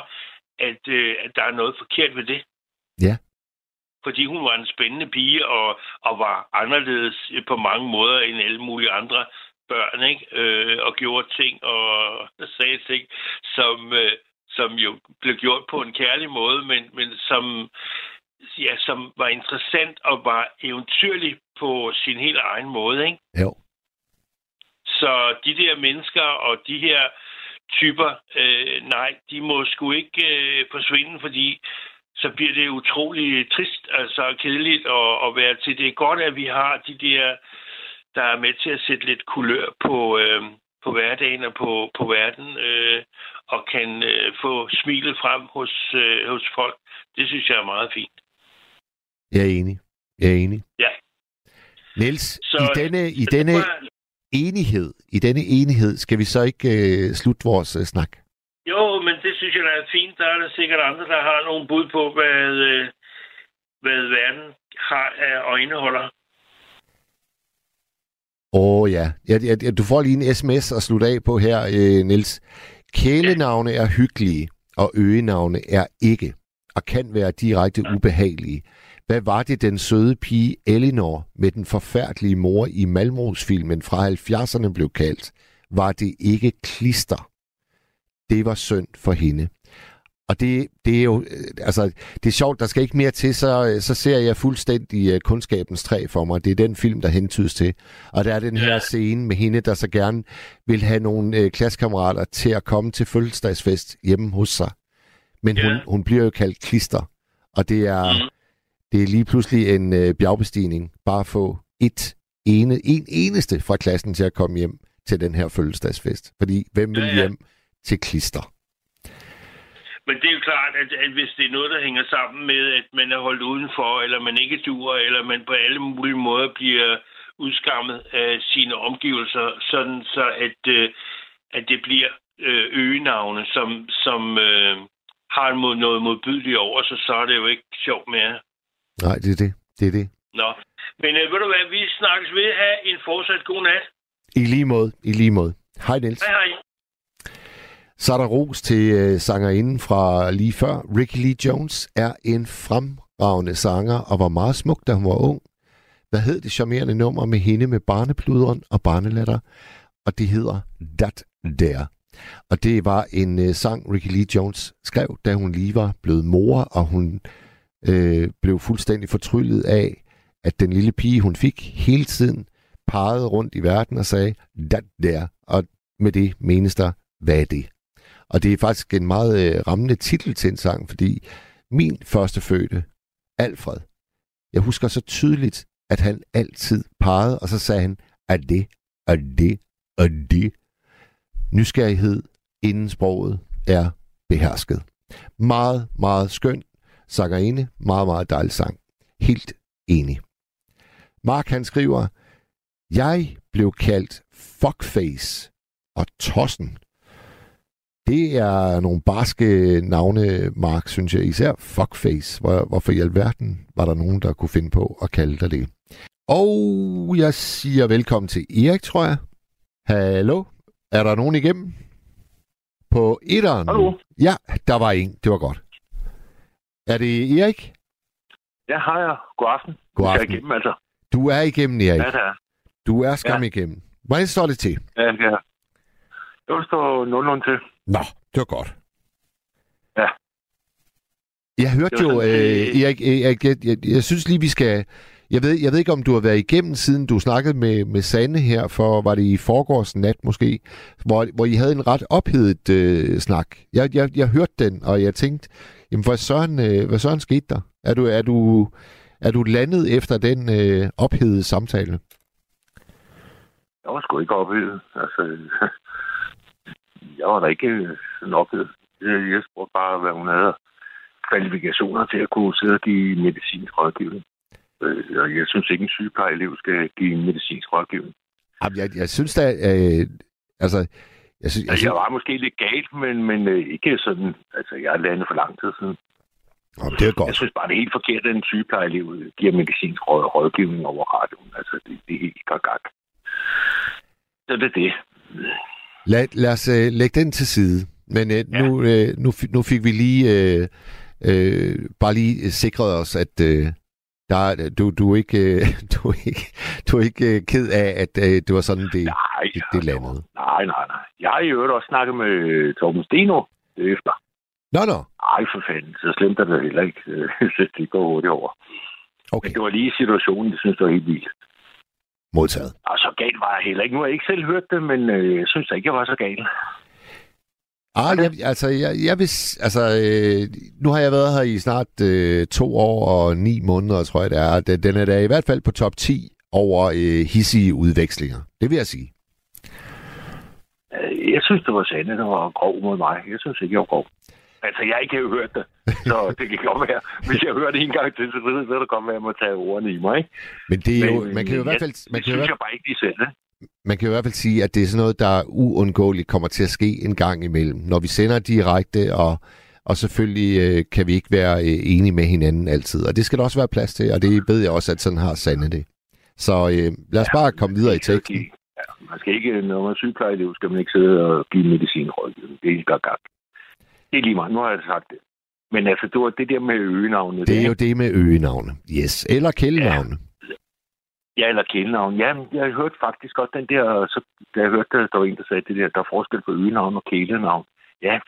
at, øh, at der er noget forkert ved det. Ja. Fordi hun var en spændende pige, og, og var anderledes på mange måder end alle mulige andre børn, ikke? Øh, og gjorde ting og sagde ting, som, øh, som jo blev gjort på en kærlig måde, men, men som, ja, som var interessant og var eventyrlig på sin helt egen måde. Ikke? Jo. Så de der mennesker og de her typer, øh, nej, de må sgu ikke øh, forsvinde, fordi så bliver det utrolig trist, altså kedeligt at, at være til. Det er godt, at vi har de der, der er med til at sætte lidt kulør på, øh, på hverdagen og på, på verden, øh, og kan øh, få smilet frem hos, øh, hos folk. Det synes jeg er meget fint. Jeg er enig. Jeg er enig. Ja. Niels, Så- i denne, i denne var- enighed, i denne enighed, skal vi så ikke øh, slutte vores øh, snak? Jo, men det synes jeg, der er fint. Der er der sikkert andre, der har nogle bud på, hvad, øh, hvad verden har af øjneholder. Åh oh, ja. Jeg, jeg, jeg, du får lige en sms at slutte af på her, øh, Niels. Kælenavne er hyggelige, og øgenavne er ikke, og kan være direkte ubehagelige. Hvad var det, den søde pige Elinor med den forfærdelige mor i Malmros-filmen fra 70'erne blev kaldt? Var det ikke klister? Det var synd for hende. Og det, det er jo, øh, altså, det er sjovt, der skal ikke mere til, så, øh, så ser jeg fuldstændig uh, kundskabens træ for mig. Det er den film, der hentydes til. Og der er den her scene med hende, der så gerne vil have nogle øh, klassekammerater til at komme til fødselsdagsfest hjemme hos sig. Men hun, hun bliver jo kaldt klister. Og det er, Mhm. Det er lige pludselig en øh, bjergbestigning. Bare få et ene, en eneste fra klassen til at komme hjem til den her fødselsdagsfest. Fordi hvem vil Ja, ja. hjem til klister? Men det er jo klart, at, at hvis det er noget, der hænger sammen med, at man er holdt udenfor, eller man ikke duer, eller man på alle mulige måder bliver udskammet af sine omgivelser, sådan så at, øh, at det bliver øh, øgenavne, som, som øh, har noget modbydeligt over sig, så er det jo ikke sjovt mere. Nej, det er det. Det er det. Nå, men øh, ved du hvad, vi snakkes ved. Ha' en fortsat god nat. I lige måde. I lige måde. Hej Niels. Hej hej. Så er der ros til øh, sangerinden fra lige før. Ricky Lee Jones er en fremragende sanger og var meget smuk, da hun var ung. Hvad hed det charmerende nummer med hende med barnepludren og barnelatter? Og det hedder That Der. Og det var en øh, sang, Ricky Lee Jones skrev, da hun lige var blevet mor, og hun øh, blev fuldstændig fortryllet af, at den lille pige, hun fik hele tiden, pegede rundt i verden og sagde, That Der. Og med det menes der, hvad er det? Og det er faktisk en meget øh, rammende titel til en sang, fordi min første fødte, Alfred, jeg husker så tydeligt, at han altid pegede, og så sagde han, er det, er det, er det. Nysgerrighed inden sproget er behersket. Meget, meget skøn sangerinde, meget, meget dejlig sang. Helt enig. Mark han skriver, jeg blev kaldt fuckface og tossen det er nogle barske navne, Mark, synes jeg. Især fuckface. Hvor, hvorfor i alverden var der nogen, der kunne finde på at kalde dig det? Og jeg siger velkommen til Erik, tror jeg. Hallo? Er der nogen igennem? På etteren? Hallo? Ja, der var en. Det var godt. Er det Erik? Ja, hej. God aften. God Jeg er aften. igennem, altså. Du er igennem, Erik. Ja, det er. Du er skam Ja. igennem. Hvordan står det til? Ja, er. Jeg vil stå nogenlunde til. Nå, det var godt. Ja. Jeg hørte jo, øh, øh, Erik, Erik jeg, jeg, jeg synes lige, vi skal... Jeg ved, jeg ved ikke, om du har været igennem, siden du snakkede med, med Sande her, for var det i forgårs nat måske, hvor, hvor I havde en ret ophedet øh, snak. Jeg, jeg, jeg hørte den, og jeg tænkte, jamen hvad søren, øh, hvad søren skete der? Er du, er du, er du landet efter den øh, ophedede samtale? Jeg var sgu ikke ophedet. Altså, jeg var da ikke øh, nok. sådan ophedet. Jeg spurgte bare, hvad hun havde kvalifikationer til at kunne sidde og give medicinsk rådgivning. Øh, jeg synes ikke, en sygeplejeelev skal give medicinsk rådgivning. Jamen, jeg, jeg synes da, øh, altså, jeg synes, jeg synes, jeg var måske lidt galt, men, men øh, ikke sådan... Altså, jeg er landet for lang tid siden. Åh, det er Jeg godt. synes bare, det er helt forkert, at en sygeplejeelev giver medicinsk råd, rådgivning over radioen. Altså, det, det er helt gak Så det er det. Lad, lad os øh, lægge den til side. Men øh, Ja. nu, øh, nu, nu fik vi lige øh, øh, bare lige sikret os, at øh, der, er- du, du, er ikke, øh, du er ikke, du er ikke øh, ked af, at øh, det var sådan, det, Nej, det, det landede. nej, nej, nej. Jeg har i øvrigt også snakket med Torben Steno efter. Nå, nå. Ej, for fanden. Så slemt er det heller ikke. Så det går hurtigt over. Okay, Men det var lige situationen, det synes jeg var helt vildt. modtaget. Og så galt var jeg heller ikke. Nu har jeg ikke selv hørt det, men øh, jeg synes da ikke, jeg var så gal. Ah, jeg, altså, jeg, jeg vil, altså, øh, nu har jeg været her i snart øh, to år og ni måneder, tror jeg det er. Den, den er da i hvert fald på top 10 over øh, hissige udvekslinger. Det vil jeg sige. Øh, Jeg synes, det var Sande, der var grov mod mig. Jeg synes ikke, jeg var grov. Altså, jeg har ikke hørt det, så det kan godt være. Hvis jeg hører det en gang til, så ved så vil det godt være, at jeg må tage ordene i mig. Ikke? Men det er jo, Men, man kan jo i hvert fald, jeg, man det kan jo, synes hvert- jeg bare ikke lige selv. Man kan i hvert fald sige, at det er sådan noget, der uundgåeligt kommer til at ske en gang imellem. Når vi sender direkte, og, og selvfølgelig øh, kan vi ikke være øh, enige med hinanden altid. Og det skal der også være plads til, og det ved jeg også, at sådan har Sande det. Så øh, lad os bare komme videre i teksten. Ja, man skal ikke, når man er sygeplejeelev, skal man ikke sidde og give medicinrådgivning. Det er ikke gak. Det er lige meget. Nu har jeg sagt det. Men altså, det var det der med øgenavnet. Det er der, jo det med øgenavne. Yes. Eller kælenavne. Ja, eller kælenavn. Ja, jeg hørte faktisk godt den der, så, da jeg hørte, der var en, der sagde det der, der er forskel på øgenavn og kælenavn. Ja,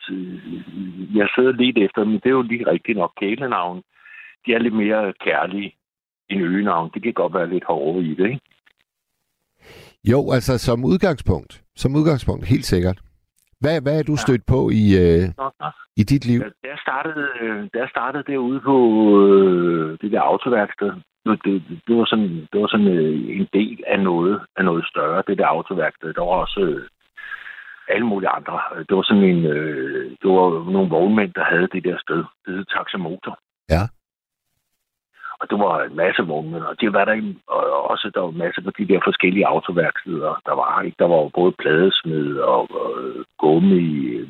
jeg sidder lidt efter, men det er jo lige rigtigt nok. Kælenavn, de er lidt mere kærlige end øgenavn. Det kan godt være lidt hårdere i det, ikke? Jo, altså som udgangspunkt. Som udgangspunkt, helt sikkert. Hvad, hvad er du Ja. stødt på i, øh, i dit liv? Da jeg startede, øh, da jeg startede derude på øh, det der autoværksted, det, det, det var sådan, det var sådan øh, en del af noget, af noget større, det der autoværksted. Der var også øh, alle mulige andre. Det var sådan en, øh, det var nogle vognmænd, der havde det der sted. Det hed Taxamotor. Ja. Og det var en masse vognmænd, og det var der og også der var masser på de der forskellige autoværksteder, der var. Ikke? Der var jo både pladesmed og, og gummi,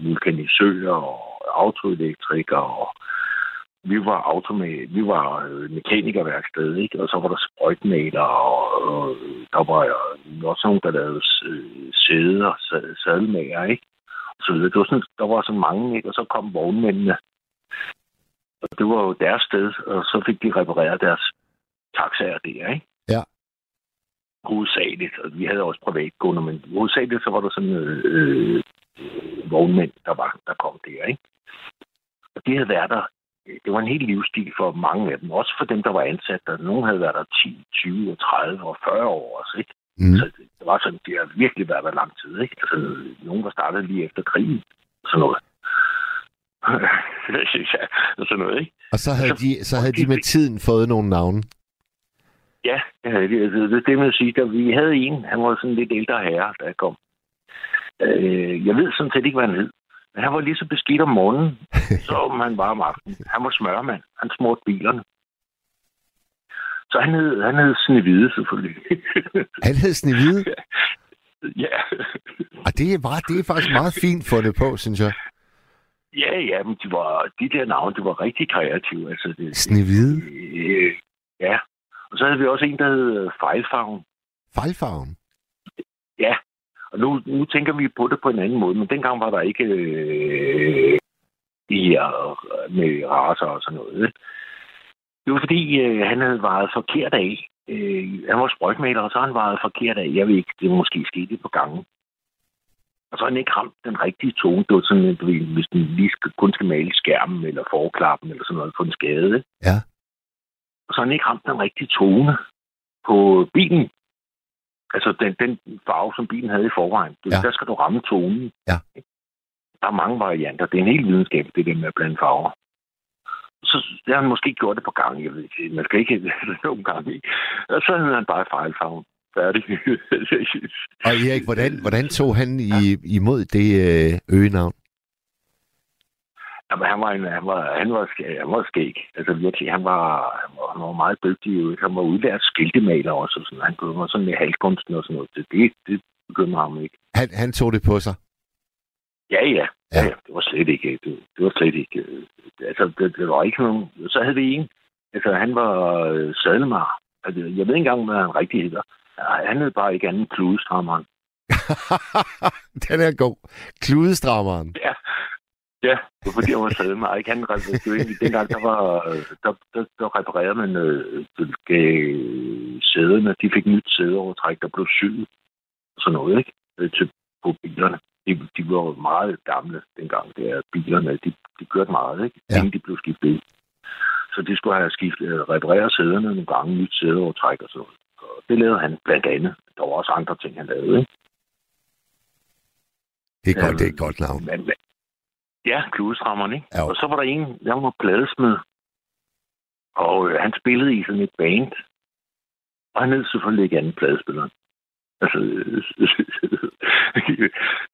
vulkanisører og autoelektrikere og vi var automa- vi var øh, mekanikerværksted, ikke? Og så var der sprøjtmaler, og, og der var også nogen, der lavede øh, sæder, sa- sadelmager, ikke? Så videre. det var sådan, der var så mange, ikke? Og så kom vognmændene. Og det var jo deres sted, og så fik de repareret deres taxaer der, ikke? Ja. Hovedsageligt, og vi havde også privatkunder, men hovedsageligt så var der sådan øh, øh, vognmænd, der, var, der kom der, ikke? Og det havde været der det var en helt livsstil for mange af dem. Også for dem, der var ansat der. Nogle havde været der 10, 20, og 30 og 40 år også, ikke? Mm. Så det, var sådan, det har virkelig været der lang tid, ikke? Altså, nogen var startet lige efter krigen. og Sådan noget. ja, sådan noget, ikke? Og så havde, de, så havde de med tiden fået nogle navne. Ja, det havde de. Altså, det, det vil sige, at vi havde en, han var sådan lidt ældre herre, jeg kom. Øh, jeg ved sådan set ikke, hvad han hed. Men han var lige så beskidt om morgenen, som han var om aftenen. Han var smørmand. Han smurte bilerne. Så han hed, han hed Snevide, selvfølgelig. Han hed Snevide. ja. Og det er, bare, det er faktisk meget fint fundet på, synes jeg. Ja, ja, men de, var, de der navne, de var rigtig kreative. Altså, det, Snevide. øh, ja. Og så havde vi også en, der hed øh, Fejlfarven. Fejlfarven. Ja, og nu, nu tænker vi på det på en anden måde, men dengang var der ikke... Øh, her øh, med raser og sådan noget. Det var fordi, øh, han havde varet forkert af. Øh, han var sprøjtmaler, og så han varet forkert af. Jeg ved ikke, det måske skete på gangen. Og så har han ikke ramt den rigtige tone. Det var sådan, at hvis den lige skal, kun skal male skærmen eller forklappen eller sådan noget på en skade. Ja. Og så har han ikke ramt den rigtige tone på bilen. Altså den, den farve, som bilen havde i forvejen. Det, Ja. Der skal du ramme tonen. Ja. Der er mange varianter. Det er en helt videnskab, det der med at blande farver. Så det har han måske gjort det på gang. Jeg ved ikke. Man skal ikke nogle gange. Og så havde han bare fejlfarven. Færdig. Og Erik, hvordan, hvordan tog han i, imod det øh, øgenavn? Jamen, han var, en, han var, han var, skæg, han var skæg. Altså virkelig, han var, han var, han var meget dygtig. Han var udlært skiltemaler også. Og sådan. Han kunne mig sådan med halvkunsten og sådan noget. Det, det, det begyndte ham ikke. Han, han tog det på sig. Ja, ja. Ja. ja. det var slet ikke. Det, det var slet ikke. Altså, det, det var ikke nogen... Så havde vi en. Altså, han var øh, sadlemar. Altså, jeg ved ikke engang, hvad han rigtig hedder. Han hed bare ikke anden kludestrammeren. den er god. Kludestrammeren. Ja. Ja, det var fordi, jeg var sadlemar. Ikke? Han, det var egentlig, dengang, der, var, der, der, der reparerede man øh, sæderne. De fik nyt sædeovertræk, der blev syet. Og sådan noget, ikke? Øh, Til, på bilerne. De, de var meget gamle dengang. Det er bilerne, de, de kørte meget, ikke? Ja. Inden de blev skiftet ud. Så de skulle have skiftet, øh, repareret sæderne nogle gange, nyt sædeovertræk og sådan noget. Og det lavede han blandt andet. Der var også andre ting, han lavede, ikke? Det er godt, Øhm, det er et godt navn. Men, ja, kludestrammeren, ikke? Ja. Og så var der en, der var pladesmed. Og øh, han spillede i sådan et band. Og han hed selvfølgelig ikke anden pladespilleren. Altså,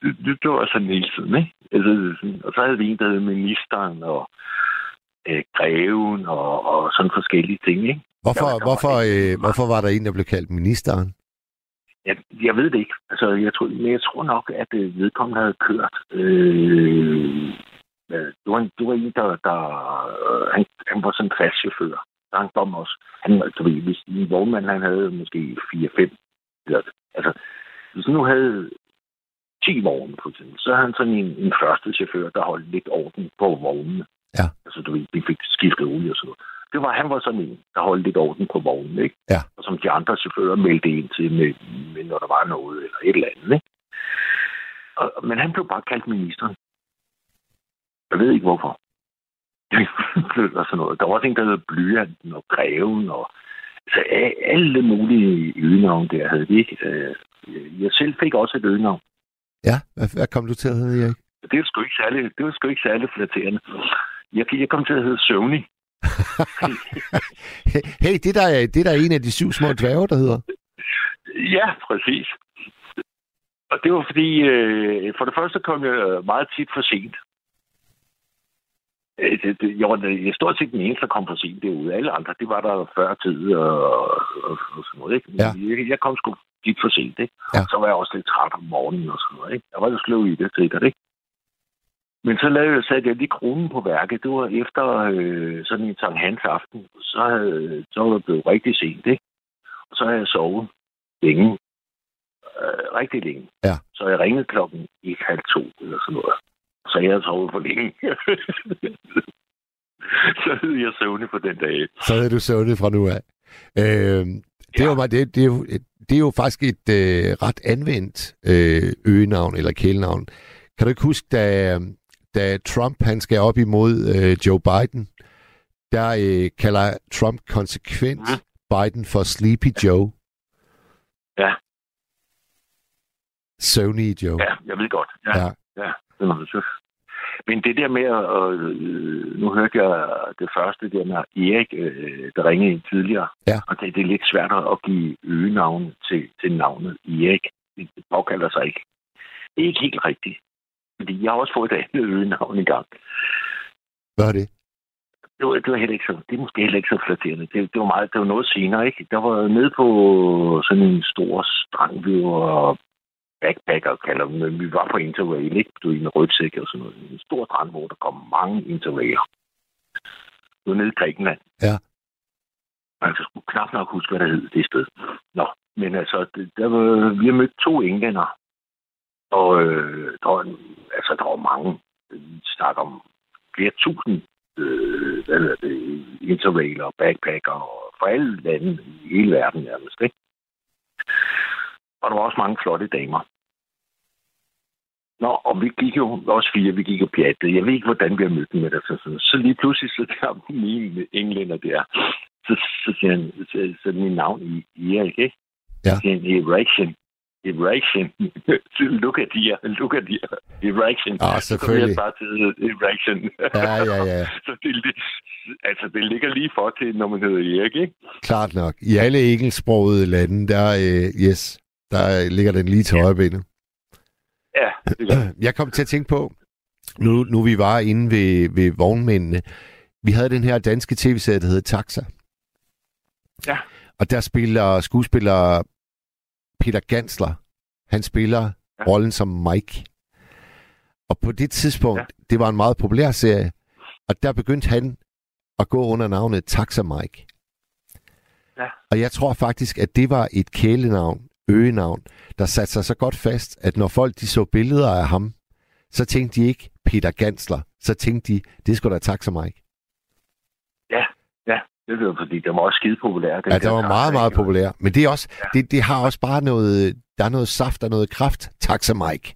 det, det, var sådan hele tiden, ikke? Altså, og så havde vi en, der hed ministeren og øh, greven og, og sådan forskellige ting, ikke? Hvorfor, var- hvorfor, øh, hvorfor var der en, der blev kaldt ministeren? Jeg, jeg ved det ikke. Altså, jeg tror, men jeg tror nok, at øh, vedkommende havde kørt. Øh, det, var en, det var en, der... der øh, han, han var sådan en fast chauffør. Der han kom også. Han, du ved, hvis en vognmand, han havde måske 4-5. Altså, hvis nu havde 10 vogne, for eksempel, så havde han sådan en, en første chauffør, der holdt lidt orden på vognene. Ja. Altså, du ved, de fik skiftet olie og sådan noget. Det var, han var sådan en, der holdt lidt orden på vognen, ikke? Ja. Og som de andre chauffører meldte ind til, med, med, når der var noget eller et eller andet, ikke? Og, men han blev bare kaldt ministeren. Jeg ved ikke hvorfor. og sådan noget. Der var også en, der hed Blyanten og Greven og så a- alle mulige øgenavn der havde vi ikke. Øh, Jeg selv fik også et øgenavn. Ja, hvad kom du til at hedde, Erik? Det var sgu ikke særlig, det var sgu ikke særlig flatterende. Jeg, jeg kom til at hedde Søvnig. hey, det der, er, det der er en af de syv små dværge, der hedder. Ja, præcis. Og det var fordi, øh, for det første kom jeg meget tit for sent. Øh, jeg var jeg stort set den eneste, der kom for sent derude. Alle andre, det var der før tid og, og, og sådan noget. Ikke? Ja. Jeg, jeg kom sgu tit for sent. Ikke? Ja. Så var jeg også lidt træt om morgenen og sådan noget. Ikke? Jeg var jo sløv i det, sikkert. Ikke? Men så lavede jeg, satte jeg lige kronen på værket. Det var efter øh, sådan en Sankt Hans aften. Så, havde, så var det blevet rigtig sent. Ikke? Og så havde jeg sovet længe. Øh, rigtig længe. Ja. Så jeg ringede klokken i halv to eller sådan noget. Så jeg havde sovet for længe. så hed jeg søvnig på den dag. Så hedder du Søvne fra nu af. Øh, det, Ja. meget- det, det, er jo, det er jo faktisk et øh, ret anvendt øh, øgenavn eller kælenavn. Kan du ikke huske, da, da Trump han skal op imod øh, Joe Biden, der øh, kalder Trump konsekvent Mhm. Biden for Sleepy Joe. Ja. Søvnige Joe. Ja, jeg ved godt. Ja, Ja. ja. det var det. Men det der med, at, øh, nu hørte jeg det første der med Erik, øh, der ringede ind tidligere. Ja. Og det, det er lidt svært at give øgenavn til, til navnet Erik. Det påkalder sig ikke. Det er ikke helt rigtigt. Fordi jeg har også fået et andet øgenavn engang. Hvad er det? Det var, det var heller ikke så, det er måske heller ikke så flatterende. Det, det, var meget, det var noget senere, ikke? Der var nede på sådan en stor strand, vi var backpacker, kalder dem. men Vi var på Interrail, ikke? Du i en rygsæk og sådan noget. En stor strand, hvor der kom mange Interrailer. Det var nede i Grækenland. Ja. Man kan sgu knap nok huske, hvad der hed det sted. Nå, men altså, det, der var, vi har mødt to englænder. Og øh, der, var, en- altså, der var mange. Vi snakker om flere tusind øh, hvad hedder det, interrailer backpacker og fra alle lande i hele verden nærmest. Ikke? Og der var også mange flotte damer. Nå, og vi gik jo også fire, vi gik og pjattede. Jeg ved ikke, hvordan vi har mødt med det. Så, så lige pludselig så der min englænder der. Så, så siger han, så, så min navn i Erik, ikke? Ja. Så siger han, erection. Erection. look at here, look at here. Erection. Ah, selvfølgelig. Så bare til erection. Ja, ja, ja. så det, altså, det ligger lige for til, når man hedder Erik, ikke? Klart nok. I alle engelsksprogede lande, der, øh, yes, der ligger den lige til højre benet. Ja, det gør Jeg kom til at tænke på, nu, nu vi var inde ved, ved vognmændene, vi havde den her danske tv-serie, der hedder Taxa. Ja. Og der spiller skuespiller Peter Gansler. Han spiller ja. Rollen som Mike. Og på det tidspunkt. Ja. det var en meget populær serie, og der begyndte han at gå under navnet Taxa Mike. Ja. Og jeg tror faktisk, at det var et kælenavn, øgenavn, der satte sig så godt fast, at når folk de så billeder af ham, så tænkte de ikke Peter Gansler. Så tænkte de, det skulle da Taxa Mike. Det er jo fordi, det var også skide populær. Ja, det var meget, meget populær. Men det, er også, Ja. det, det har også bare noget, der er noget saft og noget kraft. Taxa Mike.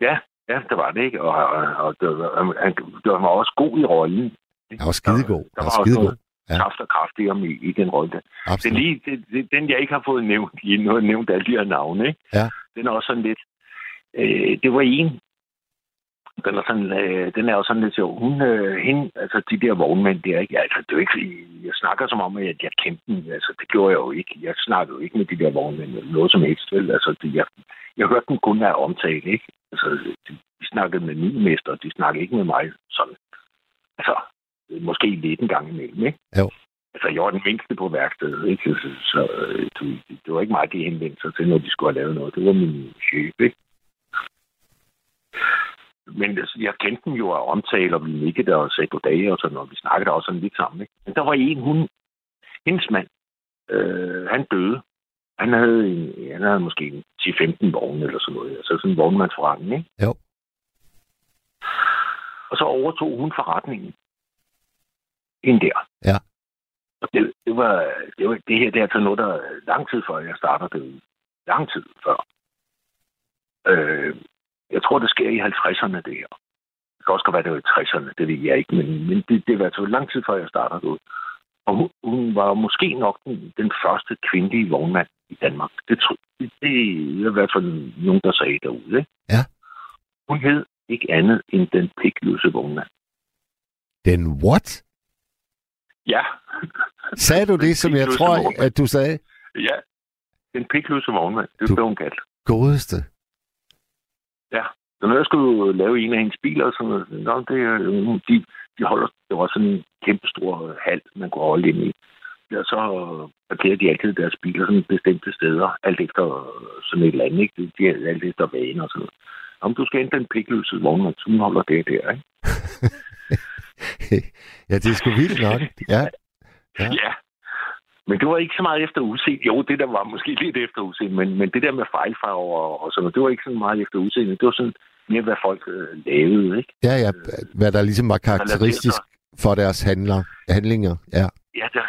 Ja, ja, det var det ikke. Og, og, og det, var, han, det var også god i rollen. Jeg var skidegod. Der Jeg var var skidegod. noget Ja. kraft og kraft i ham i, i den rolle. der. Det er lige det, det, den, jeg ikke har fået nævnt. I nu har nævnt alle de her navne. Ikke? Ja. Den er også sådan lidt... Øh, det var en... Den er, sådan, øh, den er jo sådan lidt sjov. Hun, øh, hende, altså de der vognmænd der, ikke? Altså, det er jo ikke, jeg snakker som om, at jeg kendte dem. Altså, det gjorde jeg jo ikke. Jeg snakkede jo ikke med de der vognmænd eller noget som helst. Vel? Altså, det, jeg, jeg hørte dem kun af omtale, ikke? Altså, de, de snakkede med min mester, de snakkede ikke med mig sådan. Altså, måske lidt en gang imellem, ikke? Jo. Altså, jeg var den mindste på værkstedet, ikke? Så, så du- det var ikke mig, de henvendte sig til, når de skulle have lavet noget. Det var min chef, ikke? Men altså, jeg kendte dem jo af omtale, og vi nikkede og sagde goddag og sådan noget. Vi snakkede også sådan lidt sammen, ikke? Men der var en, hun, hendes mand, øh, han døde. Han havde, en, han havde måske en 10-15 vogne eller sådan noget. Altså sådan en vognmandsforretning, ikke? Jo. Og så overtog hun forretningen. Hende der. Ja. Og det, det, var, det, var, det her det er altså noget, der er lang tid før jeg starter det. Lang tid før. Øh, jeg tror, det sker i 50'erne, det her. Det kan også godt være, det var i 60'erne, det ved jeg ikke, men, men det, det var altså lang tid før jeg startede ud. Og hun, hun var måske nok den, den første kvindelige vognmand i Danmark. Det, det, det er i hvert fald nogen, der sagde derude. Ikke? Ja. Hun hed ikke andet end den pikløse vognmand. Den what? Ja. Sagde du det, som jeg tror, vognmand. at du sagde? Ja. Den pikløse vognmand. Det Du- blev hun kaldt. Godeste. Så når jeg skulle lave en af hendes biler, og sådan noget, nå, det, øh, de, de holder, det var sådan en kæmpe stor hal, man kunne holde ind i. Ja, så parkerer de altid deres biler sådan bestemte steder, alt efter sådan et eller andet, ikke? De- er alt efter vaner og sådan noget. Om du skal hente den pikløse vognmand, så hun holder det der, ikke? ja, det er sgu vildt nok. Ja. Ja. Ja. Men det var ikke så meget efter udseende. Jo, det der var måske lidt efter udseende, men, men det der med fejlfarver og, og sådan noget, det var ikke sådan meget efter udseende. Det var sådan mere, hvad folk øh, lavede, ikke? Ja, ja. Hvad der ligesom var karakteristisk for deres handler, handlinger. Ja. Ja, der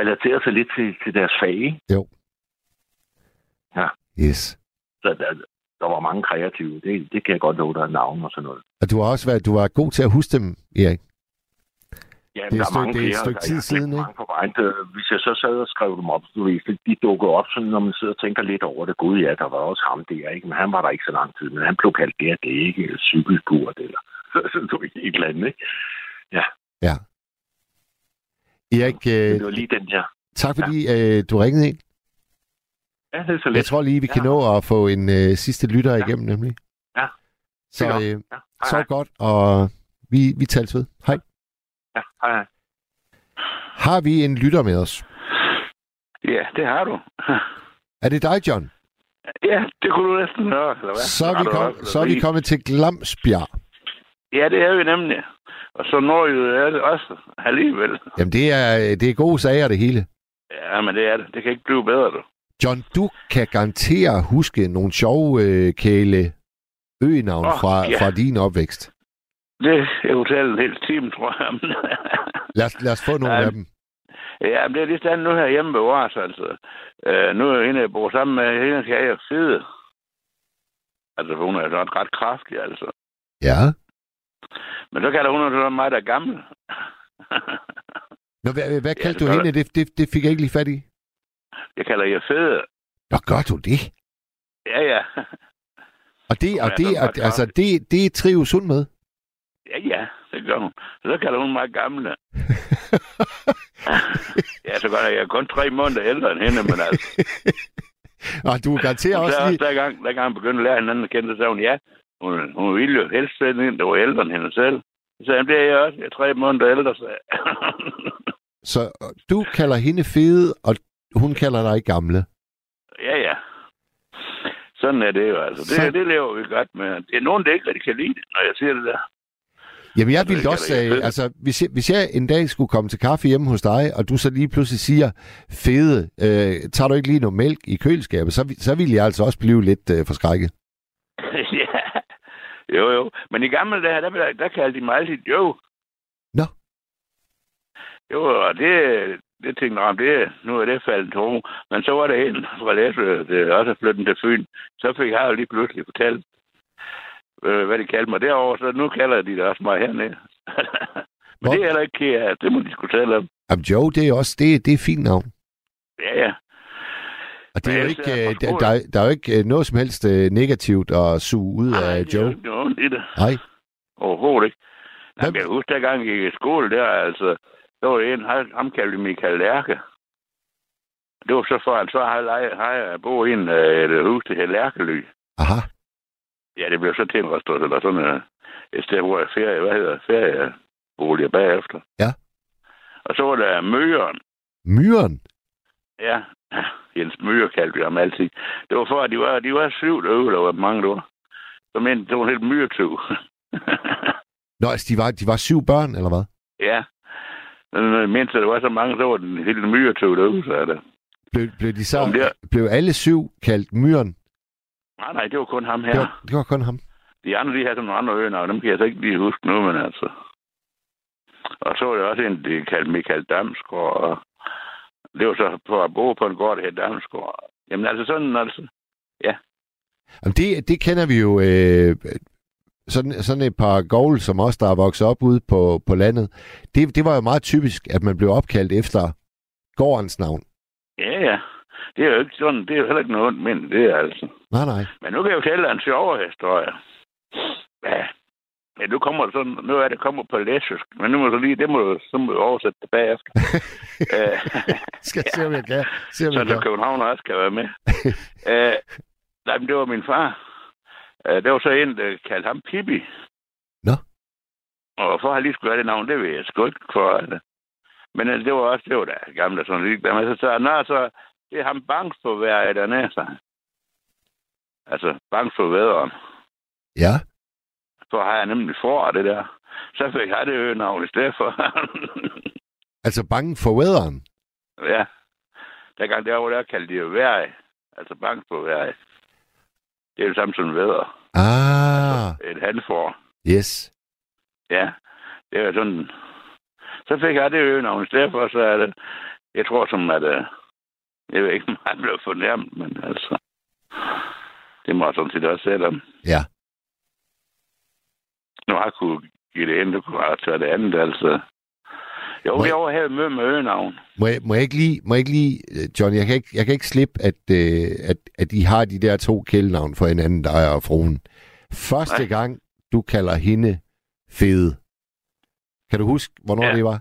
relaterer sig lidt til, til deres fag, ikke? Yes. Så der, der var mange kreative. Det, det kan jeg godt love, der er navn og sådan noget. Og du har også været, du var god til at huske dem, Erik. Ja, Det er der et stykke- det er et flere, stykke der- tid jeg siden, ikke? mange På vejen. Hvis jeg så sad og skrev dem op, du ved, de- de dukkede op, sådan, når man sidder og tænker lidt over det. Gud, ja, der var også ham der, ikke? Men han var der ikke så lang tid. Men han blev kaldt det, det er ikke cykelkurt, eller så, så, så et eller andet, ikke? Erik, Men øh, det var lige den her. tak fordi øh, du ringede ind. Ja, det er så Jeg lidt. tror lige, vi kan Ja. nå at få en øh, sidste lytter Ja. igennem, nemlig. Ja. Så er øh, Ja, hej, sov hej. godt, og vi, vi tales ved. Hej. Ja, hej. Har vi en lytter med os? Ja, det har du. Er det dig, John? Ja, det kunne du næsten høre, eller hvad? Så er, vi, kom, så er vi kommet til Glamsbjerg. Ja, det er vi nemlig. Og så når jo er det også alligevel. Jamen, det er, det er gode sager, det hele. Ja, men det er det. Det kan ikke blive bedre, du. John, du kan garantere huske nogle sjove øh, kæle øgenavn Åh, fra, ja. fra din opvækst. Det kunne tale en hel time, tror jeg. Lad os, lad os få nogle Ja. af dem. ja, men det er lige sådan nu her hjemme ved vores, altså. Øh, nu er hende, jeg bor sammen med, hende kan jeg fede. Altså, hun er sådan ret kraftig, altså. Ja. Men så kalder hun jo så mig, der er gammel. Nå, hvad, hvad Ja, kaldte det du hende? Det, det, det fik jeg ikke lige fat i. Jeg kalder jeg fede. Nå, gør du det? Ja, ja. Og det, og er det, og, altså, det, det trives hun med. Ja, ja, det gør hun. Så, kalder hun mig gamle. ja, så godt, jeg er kun tre måneder ældre end hende, men altså. og du garanterer også lige... der gang, der gang begyndte at lære hinanden at kende, så sagde hun, ja, hun, hun ville jo helst sætte en, der var ældre end hende selv. Så sagde det er jeg også. Jeg er tre måneder ældre, så Så øh, du kalder hende fede, og hun kalder dig gamle. Ja, ja. Sådan er det jo, altså. Det, Så- det lever vi godt med. Det er nogen, der ikke rigtig kan lide det, når jeg siger det der. Jamen, jeg det ville også fede. altså, hvis jeg, hvis jeg en dag skulle komme til kaffe hjemme hos dig, og du så lige pludselig siger, fede, øh, tager du ikke lige noget mælk i køleskabet, så, så ville jeg altså også blive lidt øh, forskrækket. ja. Jo, jo. Men i gamle dage, der, der, der kaldte de mig altid Jo. Nå. Jo, og det, det tænkte jeg det, nu er det faldet ro. Men så var der en fra Læsø, det også flyttet til Fyn. Så fik jeg jo lige pludselig fortalt, øh, hvad de kaldte mig derovre, så nu kalder de det også mig hernede. Men Hvor- det er heller ikke ked af. Det må de skulle tale om. Jamen, Joe, det er også, det, det er fint navn. Ja, ja. Og det er jo ikke, øh, der, der, er- der er jo ikke øh, noget som helst øh, negativt at suge ud Nej, af det er jo Joe. ikke noget i det. Nej. Overhovedet ikke. Nej, Hvem- jeg kan huske, dengang jeg gik i skole der, altså, der var en, ham, kaldte Michael Lærke. Det var så for, at så har jeg, har jeg boet i en, et hus, der hed Lærkely. Aha. Ja, det blev så til en restaurant, eller sådan øh, et sted, hvor jeg ferie, hvad hedder ferieboliger bagefter. Ja. Og så var der Møren. Myren. Ja, Jens Møger kaldte vi ham altid. Det var for, at de var, de var syv derude, eller hvor mange det var. Så men det var helt myretøv. Nå, altså, de var, de var syv børn, eller hvad? Ja. Men mens der var så mange, så var den helt myretøv derude, så er det. Blev, blev, de så, det blev alle syv kaldt Myren? Nej, nej, det var kun ham Det, her. var, det var kun ham. De andre, de havde sådan nogle andre øgenavn, dem kan jeg så ikke lige huske nu, men altså. Og så var det også en, de kaldte Michael Damsgaard, og det var så for at bo på en gård, der hed Damsgaard. Jamen altså sådan, altså. Jamen, det, det kender vi jo... Øh, sådan, sådan et par govl, som os, der er vokset op ude på, på landet. Det, det var jo meget typisk, at man blev opkaldt efter gårdens navn. Ja, ja. Det er jo ikke sådan, det er jo heller ikke noget ondt, men det er altså. Nej, nej. Men nu kan jeg jo dig en sjovere historie. Ja. Men nu kommer sådan, nu er det kommer på læsøsk, men nu må du lige, det må du, så må du oversætte det bagefter. Øh, Skal se, om jeg kan. Se, om så der. København også kan være med. øh, nej, men det var min far. Øh, det var så en, der kaldte ham Pippi. Nå. Og hvorfor han lige skulle have det navn, det ved jeg sgu ikke for. Altså. Men altså, det var også, det var da gamle sådan lidt. Men så sagde han, "Nå, så det er ham bange for hver dernede, så. Altså, bange for væderen. Ja. Så har jeg nemlig for det der. Så fik jeg det øgenavn i stedet for. Altså bange for weatheren. ja. Der var der kaldte de jo vejr. Altså bange for vejr. Det er jo samme som vædder. Ah, Et handfor. yes. Ja. Det er sådan... Så fik jeg det øgenavn i stedet for, så er det... Jeg tror som, at... Jeg ved ikke, om han blev fornærmet, men altså... Det må jeg sådan set også selv om. Ja. Nu har jeg kunne give det du kunne have taget det andet, altså. Jo, Må vi jeg- over her med med øgenavn. Må jeg, må jeg ikke lige, må jeg ikke lige øh, John, jeg kan ikke, jeg kan ikke slippe, at, øh, at, at de har de der to kælenavn for hinanden, dig og fruen. Første Nej. gang, du kalder hende fede. Kan du huske, hvornår Ja. det var?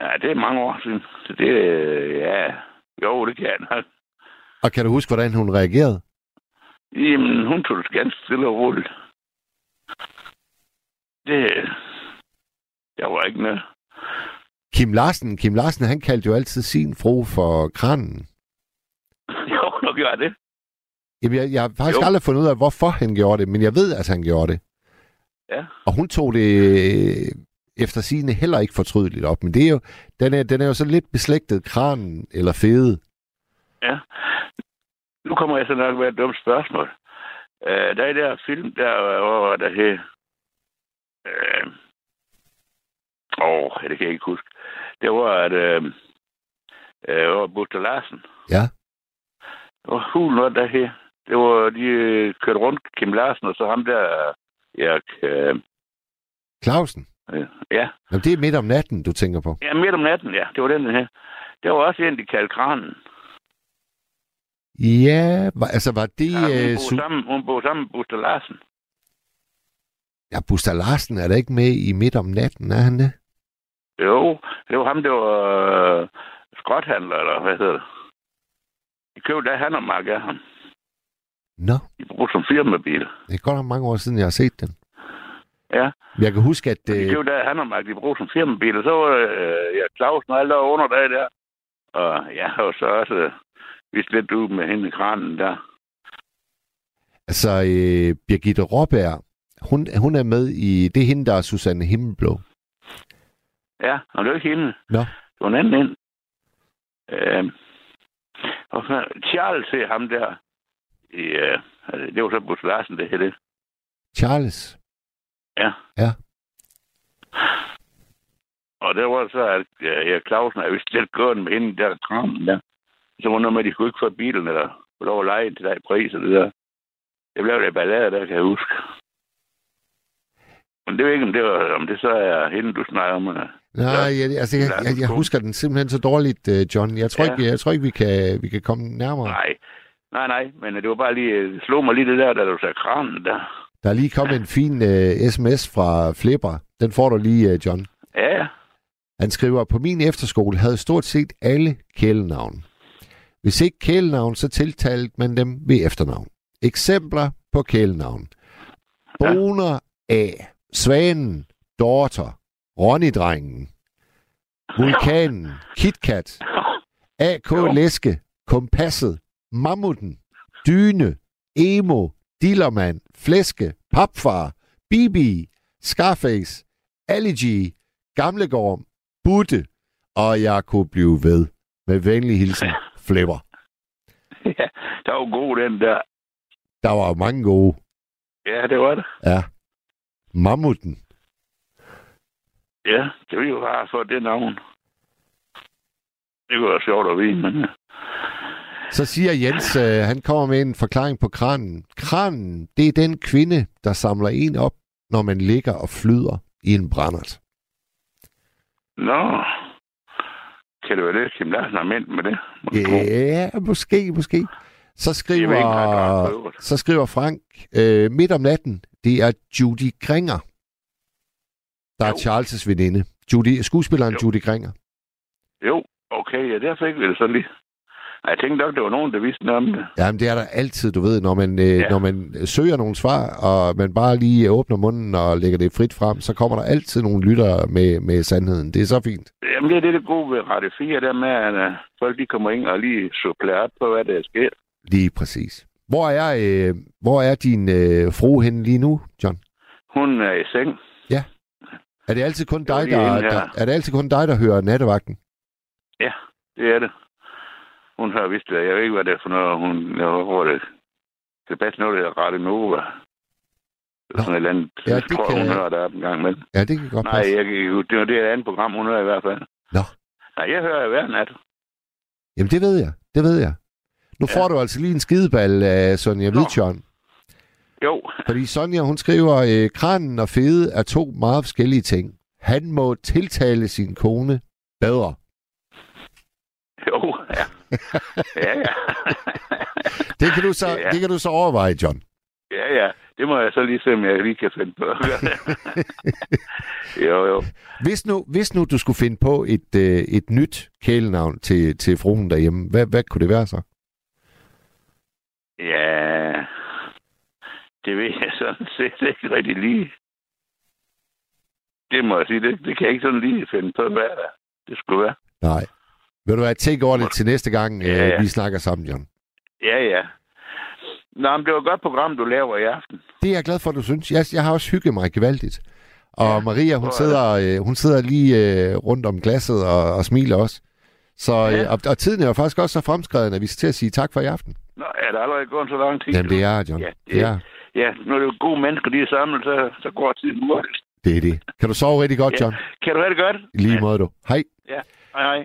Ja, det er mange år siden. Så det, øh, ja, jo, det kan jeg nok. Og kan du huske, hvordan hun reagerede? Jamen, hun tog det ganske stille og roligt. Det, jeg var ikke noget. Kim Larsen, Kim Larsen, han kaldte jo altid sin fru for kranen. Jo, nu gør det. Jamen, jeg, jeg har faktisk Jo. aldrig fundet ud af, hvorfor han gjorde det, men jeg ved, at han gjorde det. Ja. Og hun tog det efter sine heller ikke fortrydeligt op, men det er jo, den, er, den er jo så lidt beslægtet kranen eller fede. Ja. Nu kommer jeg så nok med et dumt spørgsmål. Uh, der er der film, der, hvor der hed Øh, åh, det kan jeg ikke huske. Det var, at øh, øh, var Buster Larsen. Ja. Det var hulen var der her. Det var, de øh, kørte rundt, Kim Larsen, og så ham der, Erik, øh, Clausen. Øh, ja, Jamen, det er midt om natten, du tænker på. ja, midt om natten, ja, det var den her. Det var også en, de kaldte kranen. Ja, var, altså var det... Ja, hun, øh, boede sammen, hun boede sammen med Buster Larsen. ja, Buster Larsen er da ikke med i midt om natten, er han det? Jo, det var ham, der var øh, skrothandler, eller hvad hedder det? De købte af Handermark af ham. Nå, De brugte som firmabil. det er godt nok mange år siden, jeg har set den. Ja, Jeg kan huske, at... de Øh, købte af Handermark, de brugte som firmabil. Og så var øh, ja, Clausen og alle der var under dag der. Og ja, og så også øh, vist lidt ud med hende i kranen der. altså, øh, Birgitte Råberg, hun, hun er med i... Det er hende, der er Susanne Himmelblå. Ja, og det var ikke hende. Nå. Det var en anden ind. Øh, og så Charles til ham der. I, øh, det var så Bus Larsen, det hed det. Charles. Ja. Ja. Og det var så, at øh, Erik Clausen er vist lidt gået med hende der kramen der. Så var noget med, at de kunne ikke få bilen, eller få lov at lege til den pris, og det der. Det blev det ballade der, kan jeg huske. Men det er ikke, om det, var, om det så er hende, du snakker om. Eller? Nej, jeg, altså, jeg, jeg, jeg husker den simpelthen så dårligt, øh, John. Jeg tror, Ja. ikke, jeg tror ikke, vi kan, vi kan komme nærmere. Nej. Nej, nej, men det var bare lige, det slog mig lige det der, da du sagde kranen der. Der er lige kommet en fin øh, sms fra Flipper. Den får du lige, øh, John. Ja, ja. Han skriver, på min efterskole havde stort set alle kælenavn. Hvis ikke kælenavn, så tiltalte man dem ved efternavn. Eksempler på kælenavn. Boner A. Svanen. Daughter. Ronny-drengen. Vulkanen. KitKat. AK. Læske. Kompasset. Mammuten. Dyne. Emo. Dillermand. Flæske. Papfar. Bibi. Scarface. G. Gamlegård. Butte. Og jeg kunne blive ved. Med venlig hilsen. Flipper. ja, der var god den der. Der var mange gode. Ja, det var det. Ja. Mammuten. Ja, det var jo bare for det navn. Det kunne være sjovt at vide, men. Så siger Jens, øh, han kommer med en forklaring på kranen. Kranen, det er den kvinde, der samler en op, når man ligger og flyder i en brændert. Nå. Kan det være det, Kim Larsen har ment med det? Må jeg tro. Ja, måske, måske. Så er ikke skriver, øvrigt. så skriver Frank, øh, midt om natten, det er Judy Gringer, der er Jo. Charles' veninde. Judy, skuespilleren Jo. Judy Gringer. Jo, okay, ja, der fik vi det så lige. Ej, Jeg tænkte nok, det var nogen, der vidste noget om det. Jamen, det er der altid, du ved, når man, øh, Ja. når man søger nogle svar, og man bare lige åbner munden og lægger det frit frem, så kommer der altid nogle lyttere med, med sandheden. Det er så fint. Jamen, det er det, det gode ved Radio 4, der med, at uh, folk de kommer ind og lige supplerer op på, hvad der er sket. Lige præcis. Hvor er, øh, hvor er din øh, fru henne lige nu, John? Hun er i seng. Er det altid kun dig, lige der, der, er det altid kun dig, der hører nattevagten? Det er det. Hun har vist det. Jeg ved ikke, hvad det er for noget. Hun, jeg det. Det er bedst noget, der er Radio Nova. Nå. Sådan et eller andet. Ja, det det tror, kan- hun hører der en gang med. Ja, det kan godt Nej, passe. jeg, det var det er et andet program, hun hører i hvert fald. Nå. Nej, jeg hører hver nat. Jamen, det ved jeg. Det ved jeg. Nu Ja. får du altså lige en skideball af Sonja Nå. Hvidtjørn. Jo, Fordi Sonja, hun skriver, øh, kranen og fede er to meget forskellige ting. Han må tiltale sin kone bedre. jo, ja. Ja. Det kan du så, Ja. det kan du så overveje, John. ja, ja. Det må jeg så lige se, om jeg lige kan finde på. jo, jo. Hvis nu, hvis nu du skulle finde på et, øh, et nyt kælenavn til, til fruen derhjemme, hvad, hvad kunne det være så? Ja, det ved jeg sådan set ikke rigtig lige. Det må jeg sige, det, det kan jeg ikke sådan lige finde på, hvad der det skulle være. Nej. Vil du have tænkt over det til næste gang, øh, Ja, ja. vi snakker sammen, John? Ja, ja. Nå, men det var et godt program, du laver i aften. Det er jeg glad for, du synes. Jeg, jeg har også hygget mig gevaldigt. Og Ja, Maria, hun er sidder, øh, hun sidder lige øh, rundt om glasset og, og smiler også. Så, Ja. øh, og, og tiden er jo faktisk også så fremskreden, at vi skal til at sige tak for i aften. Nå, er der allerede gået så lang tid? Jamen, det er, John. Ja, det er. Ja, når det er gode mennesker, de er samlet, så, så går tiden hurtigt. Det er det. Kan du sove rigtig godt, Ja. John? Kan du have det godt? Lige måde, du. Hej. Ja, hej hej.